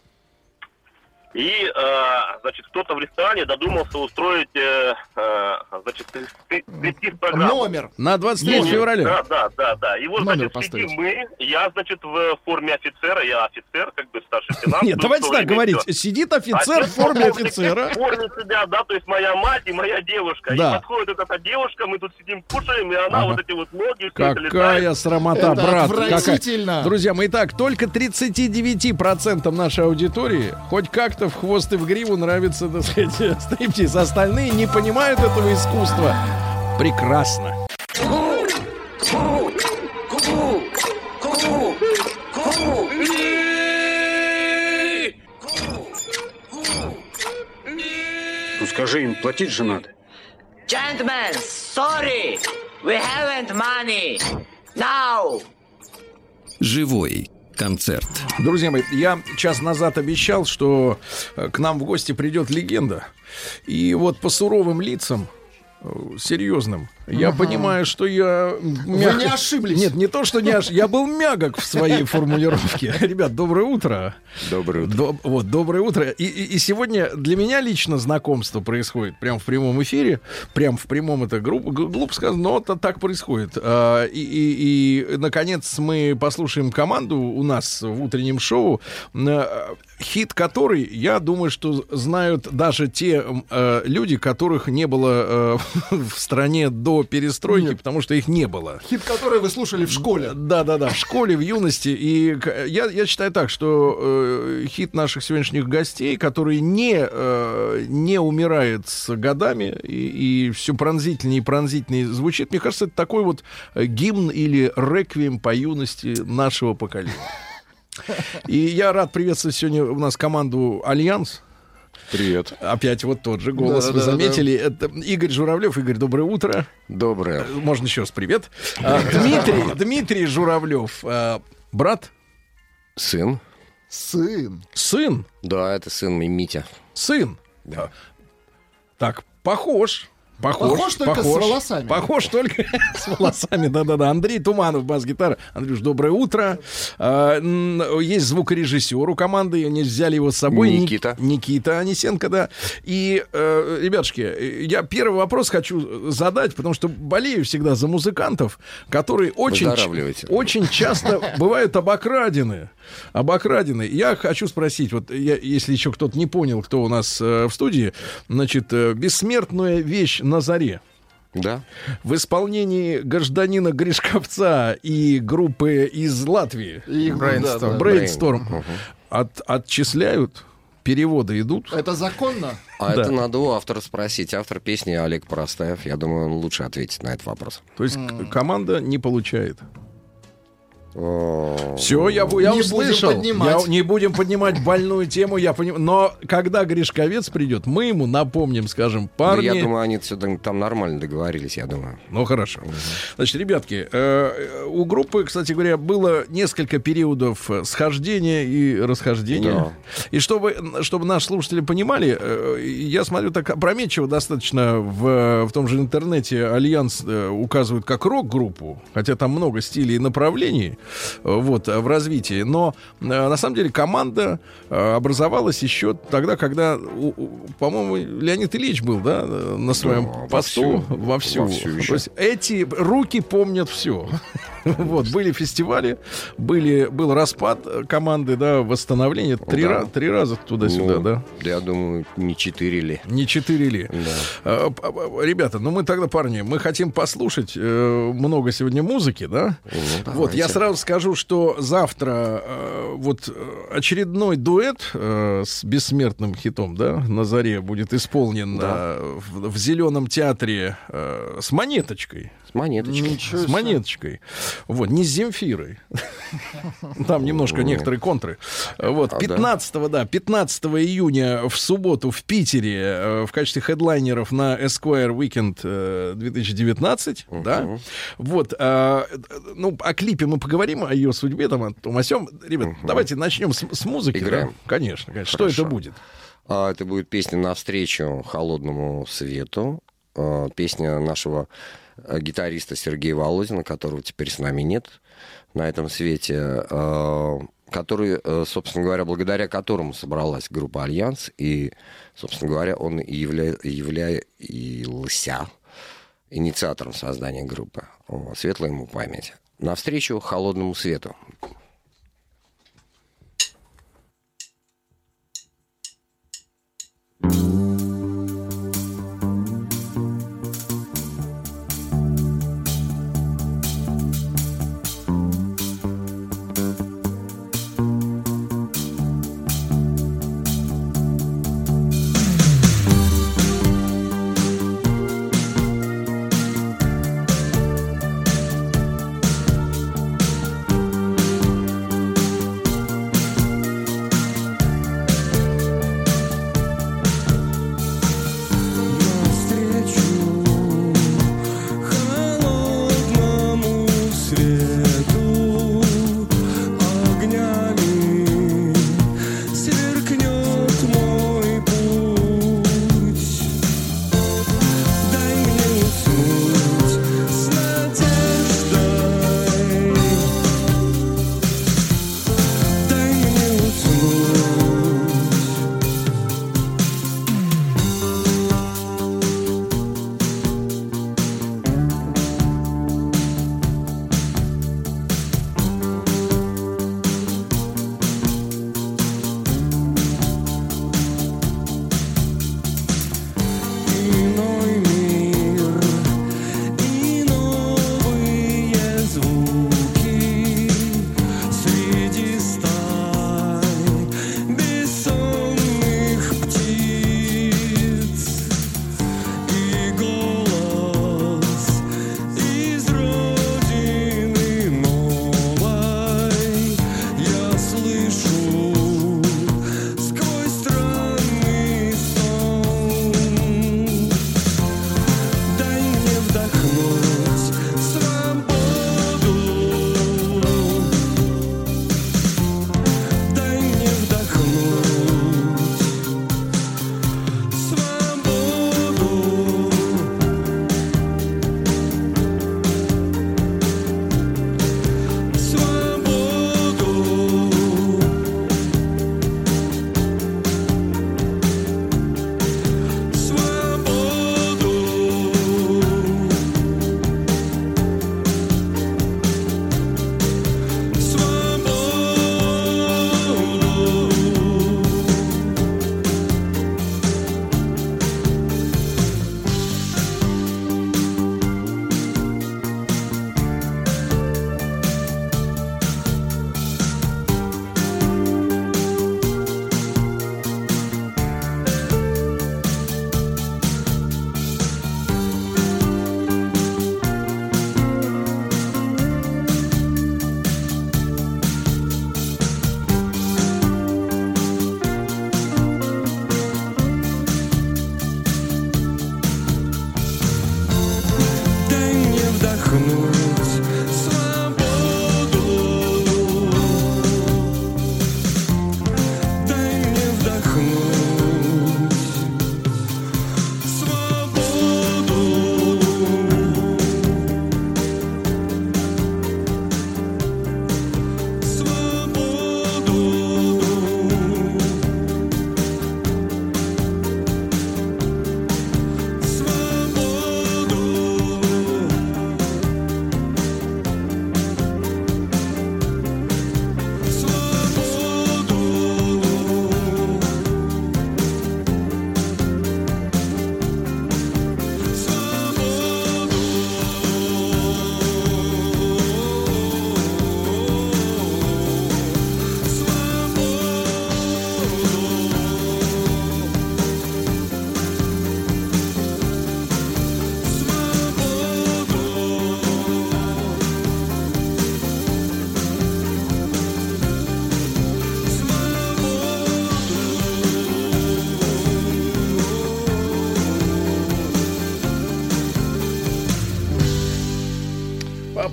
И, э, значит, кто-то в ресторане додумался устроить, э, э, значит, стриптиз-программу. Номер. На 23 Ну, февраля. Да, да, да, да. И вот, Номер значит, поставить. сидим мы, я, значит, в форме офицера, я офицер, как бы старший лейтенант. Нет, давайте так говорить. Сидит офицер А в форме офицера. В форме сидят, да, то есть моя мать и моя девушка. Да. И подходит вот эта девушка, мы тут сидим, кушаем, и она Ага. вот эти вот ноги, Какая срамота, Это брат. отвратительно. Какая. Друзья мои, так, только 39% нашей аудитории хоть как-то в хвост и в гриву нравится, так сказать, стриптиз. Остальные не понимают этого искусства. Прекрасно. Ну скажи им, платить же надо. Gentlemen, sorry, we haven't money. Now. Живой концерт. Друзья мои, я час назад обещал, что э, к нам в гости придет легенда. И вот по суровым лицам, э, серьезным, я понимаю, что я... мягко- не ошиблись. Нет, не то, что не ошиблись. Я был мягок в своей формулировке. Ребят, доброе утро. Доброе утро. До- вот, доброе утро. И, и- и сегодня для меня лично знакомство происходит прямо в прямом эфире. Прям в прямом это грубо, глупо сказано, но это так происходит. А, и, и- и, наконец, мы послушаем команду у нас в утреннем шоу, м, хит который, я думаю, что знают даже те э, люди, которых не было э, в стране до перестройки, потому что их не было. Хит, который вы слушали в школе. Да, да, да, в школе, в юности. И я, я считаю так, что э, хит наших сегодняшних гостей, который не, э, не умирает с годами и, все пронзительнее и пронзительнее звучит, мне кажется, это такой вот э, гимн или реквием по юности нашего поколения. И я рад приветствовать сегодня у нас команду «Альянс». Привет. Опять вот тот же голос, вы Да-да-да-да. заметили. Это Игорь Журавлев. Игорь, доброе утро. Доброе. Можно еще раз привет. А, Дмитрий, Дмитрий Журавлев, а, брат, Сын? Сын. сын, Да, это сын Митя. сын. Да. Так, похож. Похож, Похож только с волосами. Похож только с волосами, да-да-да. Андрей Туманов, бас-гитара. Андрюш, доброе утро. А, есть звукорежиссер у команды, они взяли его с собой. Ник- Никита. Никита Анисенко, да. И, э, ребятушки, я первый вопрос хочу задать, потому что болею всегда за музыкантов, которые очень, очень часто бывают обокрадены. Обокрадены. Я хочу спросить, вот я, если еще кто-то не понял, кто у нас э, в студии, значит, э, бессмертная вещь на заре. Да? В исполнении гражданина Гришковца и группы из Латвии И-. Брейнсторм Мгм. от, отчисляют, переводы идут. Это законно? А Да. это надо у автора спросить. Автор песни Олег Простаев. Я думаю, он лучше ответит на этот вопрос. То есть команда не получает. Все, я, я Не услышал. Я- не будем поднимать больную тему, я понимаю. Но когда Гришковец придет, мы ему напомним, скажем, парни. я думаю, они всё там нормально договорились, я думаю. Ну хорошо. Значит, ребятки, э, у группы, кстати говоря, было несколько периодов э, схождения и расхождения. Да. И чтобы, чтобы наши слушатели понимали, э, я смотрю так опрометчиво достаточно в, в том же интернете Альянс э, указывают как рок-группу, хотя там много стилей и направлений э, вот, э, в развитии. Но э, на самом деле команда э, образовалась еще тогда, когда, по-моему, Леонид Ильич был, да, на своем Да, посту вовсю. вовсю. Вовсю. То есть эти руки помнят все. Вот, были фестивали, были, был распад э, команды, да, восстановление. Три, Да. ра- три раза туда-сюда, Ну, да? Я думаю, не четыре ли. Не четыре ли? А, п- п- Ребята, ну мы тогда, парни, мы хотим послушать э, много сегодня музыки, да? вот, я сразу скажу, что завтра э, вот э, очередной дуэт э, с бессмертным хитом, да, на заре будет исполнен Да. э, в, в зеленом театре э, с монеточкой. С монеточкой. Ничего С монеточкой. Вот, не с Земфирой. Там немножко некоторые контры. Вот, А, да? 15 да, 15 июня в субботу в Питере э, в качестве хедлайнеров на Esquire Weekend э, 2019, да. Вот, а, э, ну, о клипе мы поговорим, о ее судьбе, там, о том, о сём. Ребят, давайте начнем с, музыки. Играем. Конечно, конечно. Что это будет? А, Это будет песня «Навстречу холодному свету». А, Песня нашего э, гитариста Сергея Володина, которого теперь с нами нет на этом свете, а, который, э, собственно говоря, благодаря которому собралась группа «Альянс», и, собственно говоря, он явля... являлся инициатором создания группы. Светлая ему память. «Навстречу холодному свету».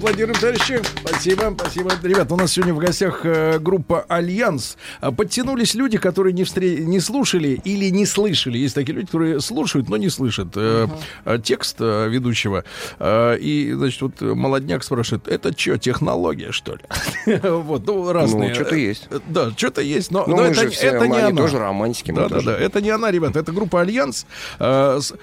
Аплодируем, товарищи. Спасибо, спасибо. Ребята, у нас сегодня в гостях э, группа «Альянс». А, Подтянулись люди, которые не, встре- не слушали или не слышали. Есть такие люди, которые слушают, но не слышат э, текст э, ведущего. Э, и, значит, вот молодняк спрашивает, это что, технология, что ли? Вот, ну, разные. Ну, что-то есть. Да, что-то есть, но, Ну, но мы это, же все, это не она. тоже романтики, мы Да, да, тоже. да. Это не она, ребята. Это группа Альянс.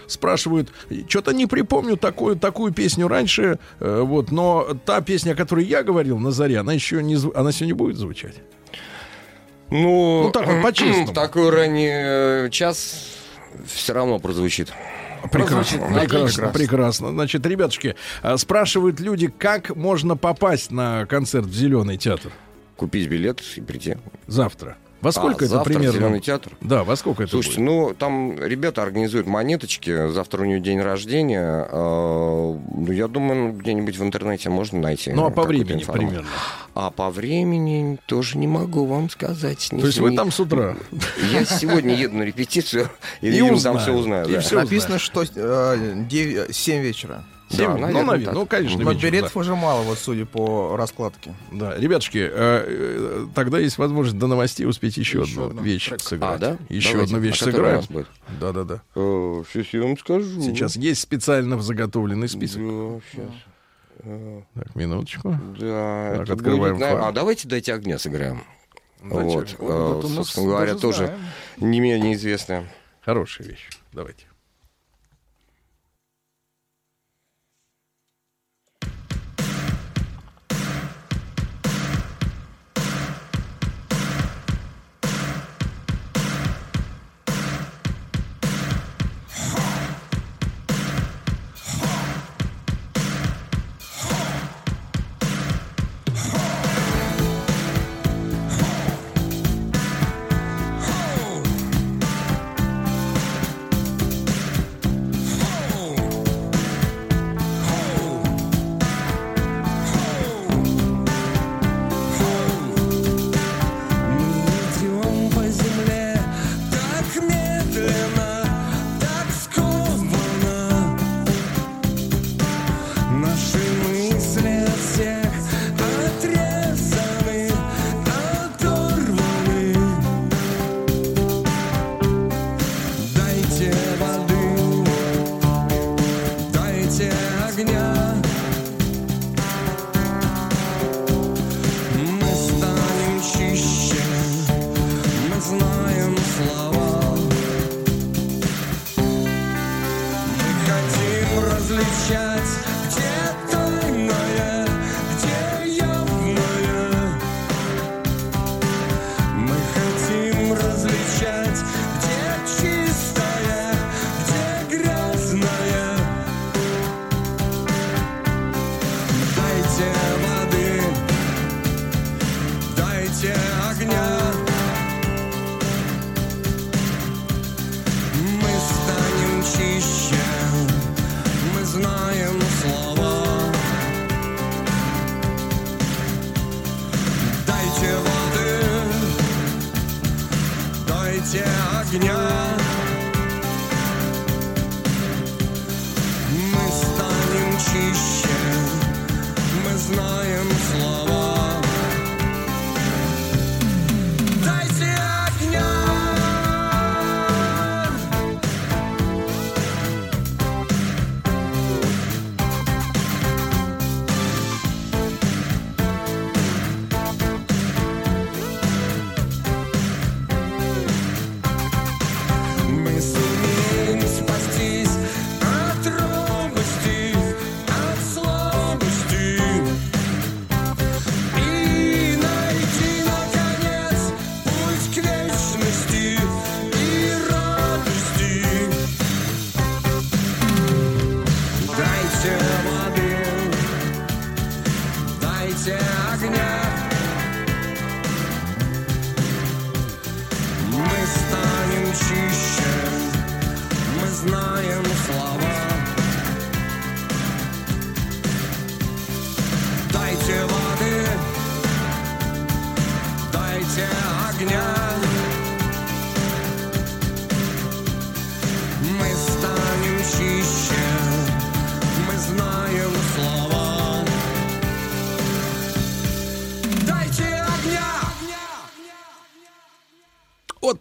Спрашивают, что-то не припомню такую, такую песню раньше. вот, но та песня, о которой я говорил на заре, она еще не, она сегодня будет звучать. Ну, Ну, так вот, по-честному. В такой ранний э, час все равно прозвучит. Прекрасно, Прозвучит. прекрасно, прекрасно. Значит, ребятушки, а, спрашивают люди, как можно попасть на концерт в Зеленый театр Купить билет и прийти. завтра. Во сколько А, это завтра примерно? Зеленый театр? Да, во сколько это Слушайте, будет? ну там ребята организуют монеточки. Завтра у нее день рождения. Э, Ну, я думаю, ну, где-нибудь в интернете можно найти. Ну, а по времени информацию. примерно? А по времени тоже не могу вам сказать. То есть вы там с утра? Я сегодня еду на репетицию и, И там все узнаю. И да. Написано, что э, 9, 7 вечера. Да, ну, наверное, так. ну, конечно, Но вечером, билетов да. уже мало, вот судя по раскладке. Да, ребятушки, э, э, тогда есть возможность до новостей успеть еще, одну вещь сыграть. А, да? Еще Давайте. одну вещь А сыграем. Да, да, да. Сейчас я вам скажу. Сейчас есть специально заготовленный список. Да, сейчас. Так, минуточку. Да, Так, открываем будет, файл. А давайте «Дайте огня» сыграем. «Дайте вот, огня». э, Вот это мы собственно говоря, тоже знаем. не менее известная. Хорошая вещь. Давайте.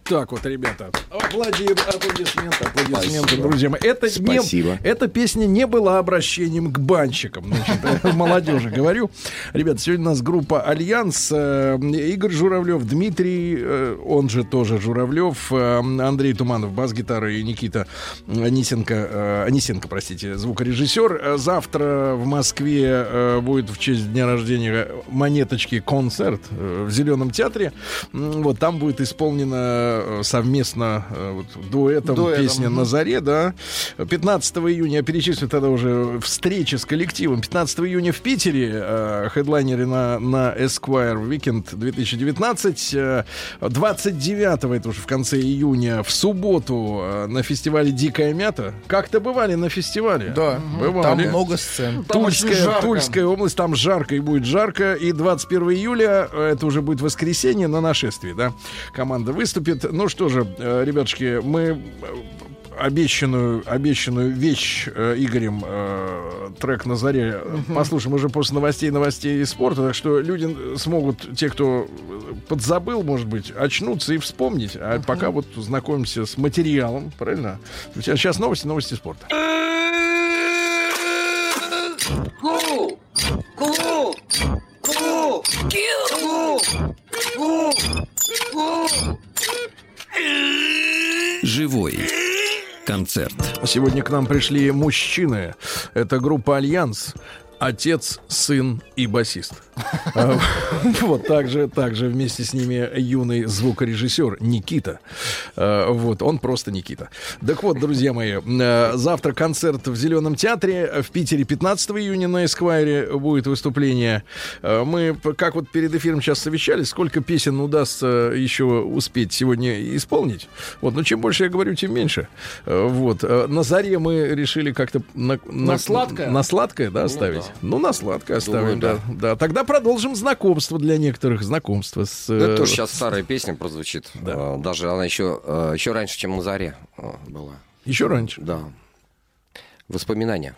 Так вот, ребята. Аплодисменты, аплодисменты, Спасибо. друзья мои. Это не- Спасибо. эта песня не была обращением к банщикам. Значит, молодежи говорю. Ребята, сегодня у нас группа Альянс. э, Игорь Журавлев, Дмитрий, э, он же тоже Журавлев, э, Андрей Туманов, бас-гитара и Никита Анисенко, Анисенко, простите, звукорежиссер. Завтра в Москве будет в честь дня рождения Монеточки концерт в Зеленом театре. Вот там будет исполнена э, совместно э, вот, дуэтом, Дуэтом, песня. «На заре», да. 15 июня, я перечислю тогда уже встречи с коллективом. 15 июня в Питере, э, хедлайнеры на, на Esquire Weekend 2019. Э, 29 это уже в конце июня, в субботу э, на фестивале «Дикая мята». Как-то бывали на фестивале? Да, бывали. там много сцен. Там Тульская, область, там жарко и будет жарко. И 21 июля, э, это уже будет воскресенье на нашествии, да, команда выступит. Ну что же, э, ребятушки, мы э, обещанную, обещанную вещь э, Игорем э, трек на заре послушаем уже после новостей, новостей и спорта. Так что люди смогут, те, кто подзабыл, может быть, очнуться и вспомнить. А пока вот знакомимся с материалом, правильно? Сейчас новости, новости спорта. Ку! Ку! Ку! Ку! Ку! Живой концерт. Сегодня к нам пришли мужчины. Это группа Альянс. Отец, сын и басист. Вот также, также вместе с ними юный звукорежиссер Никита. А, Вот, он просто Никита. Так вот, друзья мои, э, завтра концерт в Зеленом театре. В Питере 15 июня на Эсквайре будет выступление. Э, Мы, как вот перед эфиром сейчас совещались, сколько песен удастся еще успеть сегодня исполнить. Вот, но чем больше я говорю, тем меньше. Э, Вот. Э, На заре мы решили как-то на, На сладкое? На сладкое, да, оставить? Ну, на сладкое оставим, Думаю, да. да. Тогда продолжим знакомство для некоторых. Знакомство с... Ну, Это э, тоже сейчас старая песня прозвучит. Да. А, Даже она еще, а, еще раньше, чем на заре а, была. Еще раньше. Да. Воспоминания.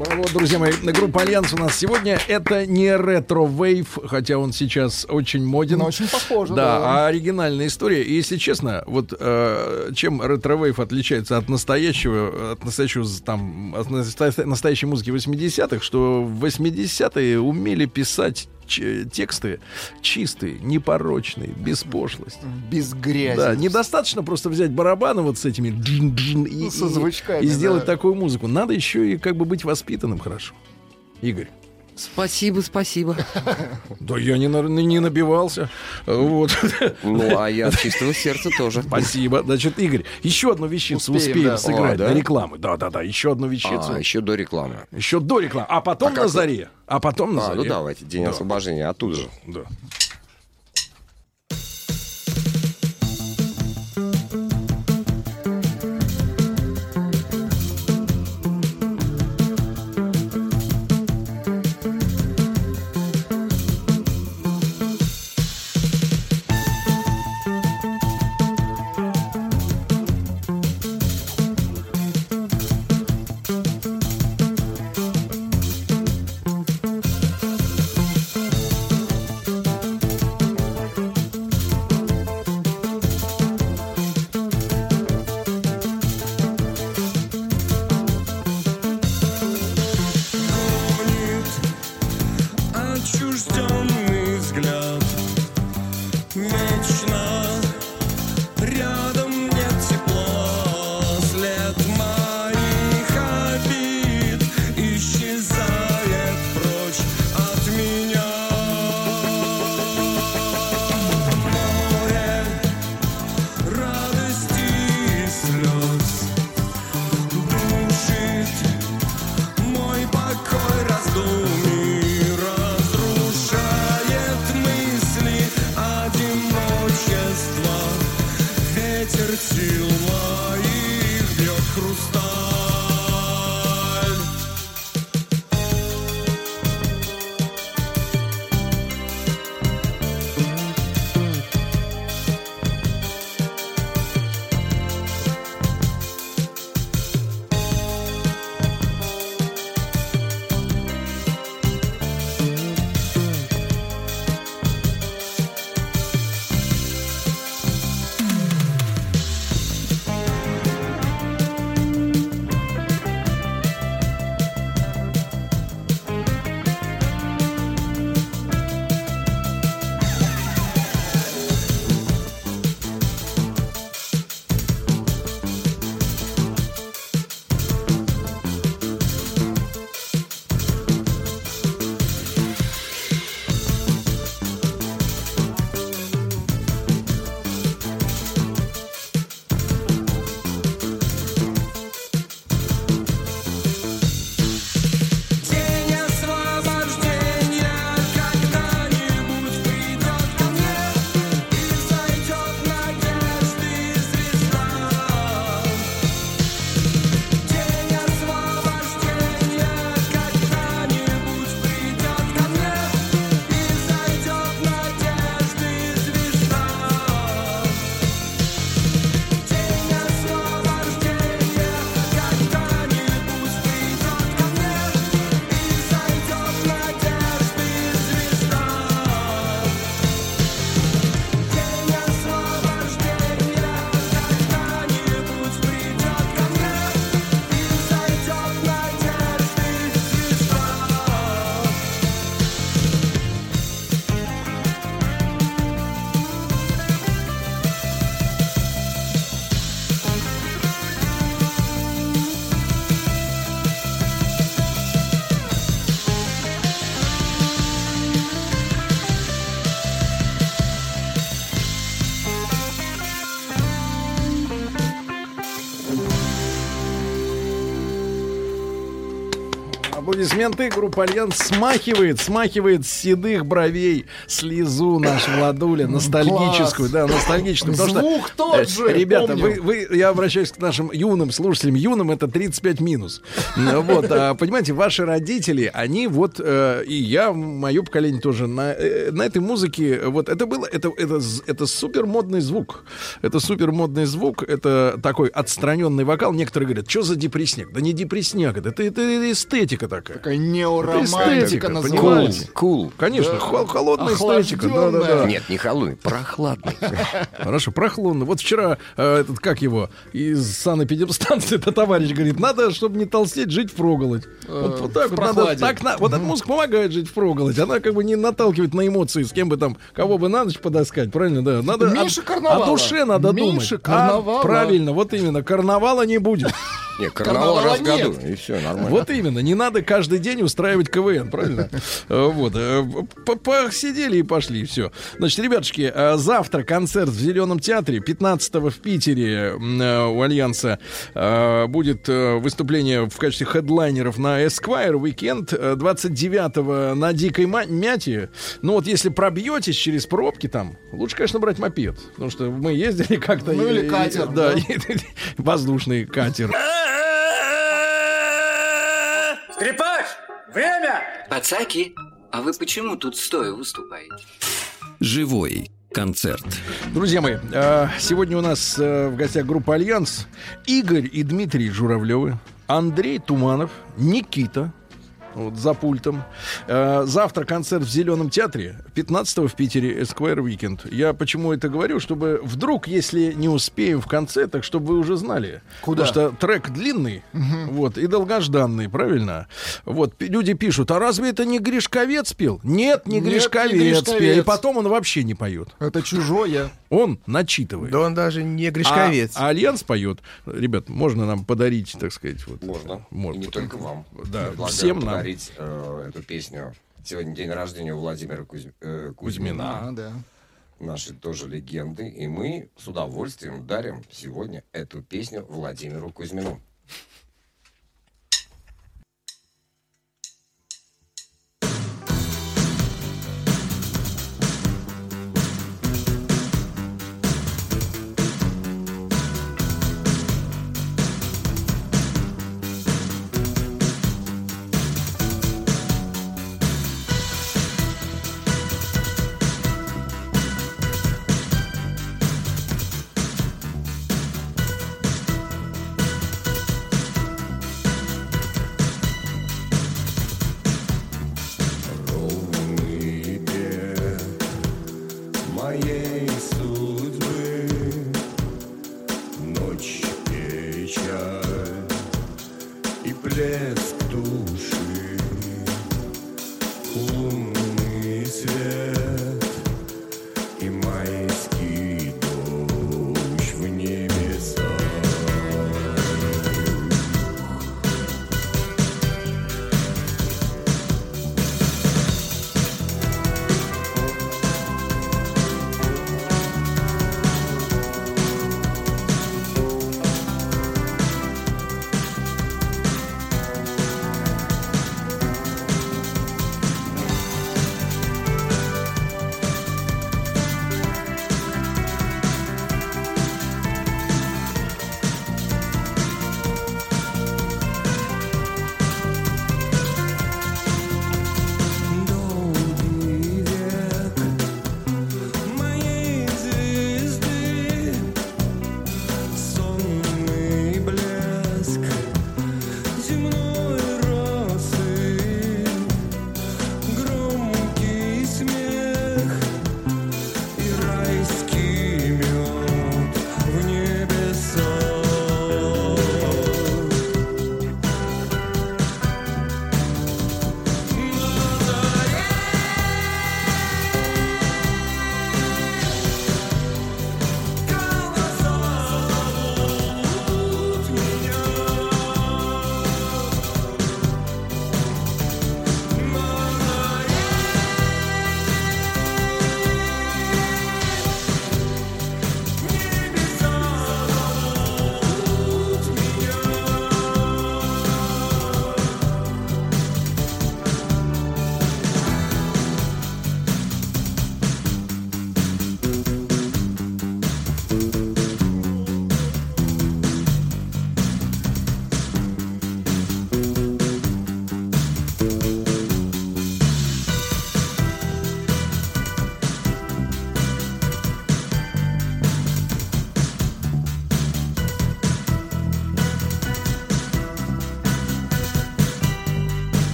Браво, браво, друзья мои. Группа Альянс у нас сегодня это не retrowave, хотя он сейчас очень моден. Но очень похоже, Да, да. а оригинальная история. И если честно, вот э, чем retrowave отличается от настоящего, от настоящего там, от настоящей музыки 80-х, что в 80-е умели писать тексты чистые, непорочные, без пошлости. Без грязи. Да, недостаточно просто взять барабаны вот с этими джин-джин и, Ну, со и- звучками, и сделать да. такую музыку. Надо еще и как бы быть воспитанным хорошо. Игорь. Спасибо, спасибо. Да я не, на- не набивался. Вот. Ну, а я от чистого сердца тоже. Спасибо. Значит, Игорь, еще одну вещицу Успеем, успеем, да. сыграть А, да? до рекламы. Да, да, да. Еще одну вещицу. А, еще до рекламы. Еще до рекламы. А потом А на заре. А потом на А, заре. ну давайте, день Да. освобождения, оттуда же. Да. Аплодисменты. Группа Альянс смахивает, смахивает с седых бровей слезу наш Владуля, ностальгическую, да, ностальгическую. потому что, Звук тот э, же, Ребята, помню. вы, вы, я обращаюсь к нашим юным слушателям. Юным это 35 минус. Ну, Вот, а, понимаете, ваши родители, они вот, э, и я, мое поколение тоже, на, э, на этой музыке, вот это было, это, это, это супер модный звук. Это супер модный звук, это такой отстраненный вокал. Некоторые говорят, что за депрессняк? Да не депрессняк, это, это, это эстетика такая. Такая неоромантика называется. Cool. Конечно, хол- холодная эстетика. Да, да, да. Нет, не холодный, прохладный. Хорошо, прохладно. Вот вчера э, этот, как его, из санэпидемстанции это товарищ говорит, надо, чтобы не толстеть, жить в проголодь. Вот, вот так в вот надо, так на- вот эта музыка помогает жить в проголодь. Она как бы не наталкивает на эмоции, с кем бы там, кого бы на ночь подоскать, правильно, да? Надо Меньше о, карнавала. о душе надо Меньше думать. карнавала. А, правильно, вот именно, карнавала не будет. Не, карнавал раз в году, и все, нормально. Вот именно, не надо каждый день устраивать КВН, правильно? Э, Вот, э, посидели и пошли, все. Значит, ребятушки, э, завтра концерт в Зеленом театре, 15 в Питере у Альянса будет выступление в качестве хедлайнеров на Esquire Weekend, э, 29 на Дикой Мяте. Ну вот если пробьетесь через пробки там, лучше, конечно, брать мопед, потому что мы ездили как-то... Ну, или и- катер, Да, и- воздушный катер. Скрипач, время! Пацаки, а вы почему тут стоя выступаете? Живой концерт. Друзья мои, э, сегодня у нас э, в гостях группа Альянс Игорь и Дмитрий Журавлевы, Андрей Туманов, Никита. Вот, за пультом. Э, завтра концерт в Зеленом театре. 15 в Питере Esquire Weekend. Я почему это говорю? Чтобы вдруг, если не успеем в конце, так чтобы вы уже знали. Куда? Потому что трек длинный, вот, и долгожданный, правильно? Вот, люди пишут, а разве это не Гришковец пел? Нет, не Нет, не Гришковец, пел. И Гришковец. потом он вообще не поет. Это чужое. Он начитывает. Да он даже не грешковец. А, а Альянс поет. Ребят, можно нам подарить, так сказать, вот. Можно. Можно. И не только вам. Да, Предлагаю всем нам. Подарить э, эту песню. Сегодня день рождения у Владимира Кузь- э, Кузьмина. А, да. Наши тоже легенды. И мы с удовольствием дарим сегодня эту песню Владимиру Кузьмину.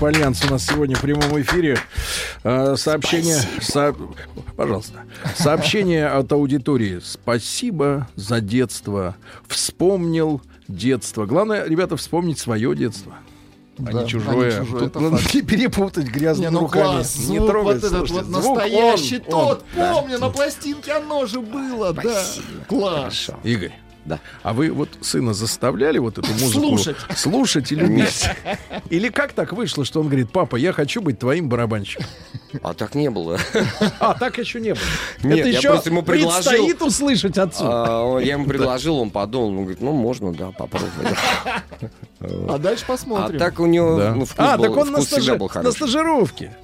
Группа Альянс у нас сегодня в прямом эфире. Э, Сообщение... со- Пожалуйста. Сообщение от аудитории. Спасибо за детство. Вспомнил детство. Главное, ребята, вспомнить свое детство. А Да, не чужое. а не чужое, Тут надо факт. перепутать грязными Не, ну руками. класс, не звук трогай, вот этот вот звук настоящий он, он. тот, помню, на пластинке оно же было, да. Класс. Игорь. Да. А вы вот сына заставляли вот эту музыку Слушать. слушать и любить? Или как так вышло, что он говорит, папа, я хочу быть твоим барабанщиком? А так не было. А, так еще не было. Нет, Это я еще просто ему предложил. предстоит услышать отцу. А, Я ему предложил, он подумал, он говорит, ну можно, да, попробовать. А дальше А посмотрим. так у него Да. ну, вкус А, был- так он на, вкус всегда стажи- был на хороший. стажировке.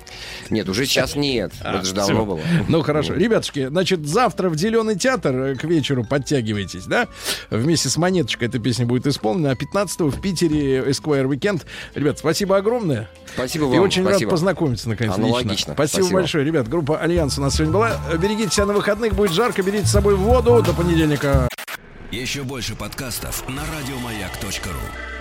Нет, уже сейчас нет. А, Это же давно было. Ну хорошо, ребятушки, значит, завтра в Зеленый театр э, к вечеру подтягивайтесь, да? Вместе с монеточкой эта песня будет исполнена. А 15 в Питере Esquire Weekend. Ребят, спасибо огромное. Спасибо И вам. очень спасибо. рад познакомиться наконец Аналогично. лично. Спасибо, Спасибо. большое, ребят. Группа Альянс у нас сегодня была. Берегите себя на выходных, будет жарко, берите с собой воду. До понедельника. Еще больше подкастов на радиомаяк.ру.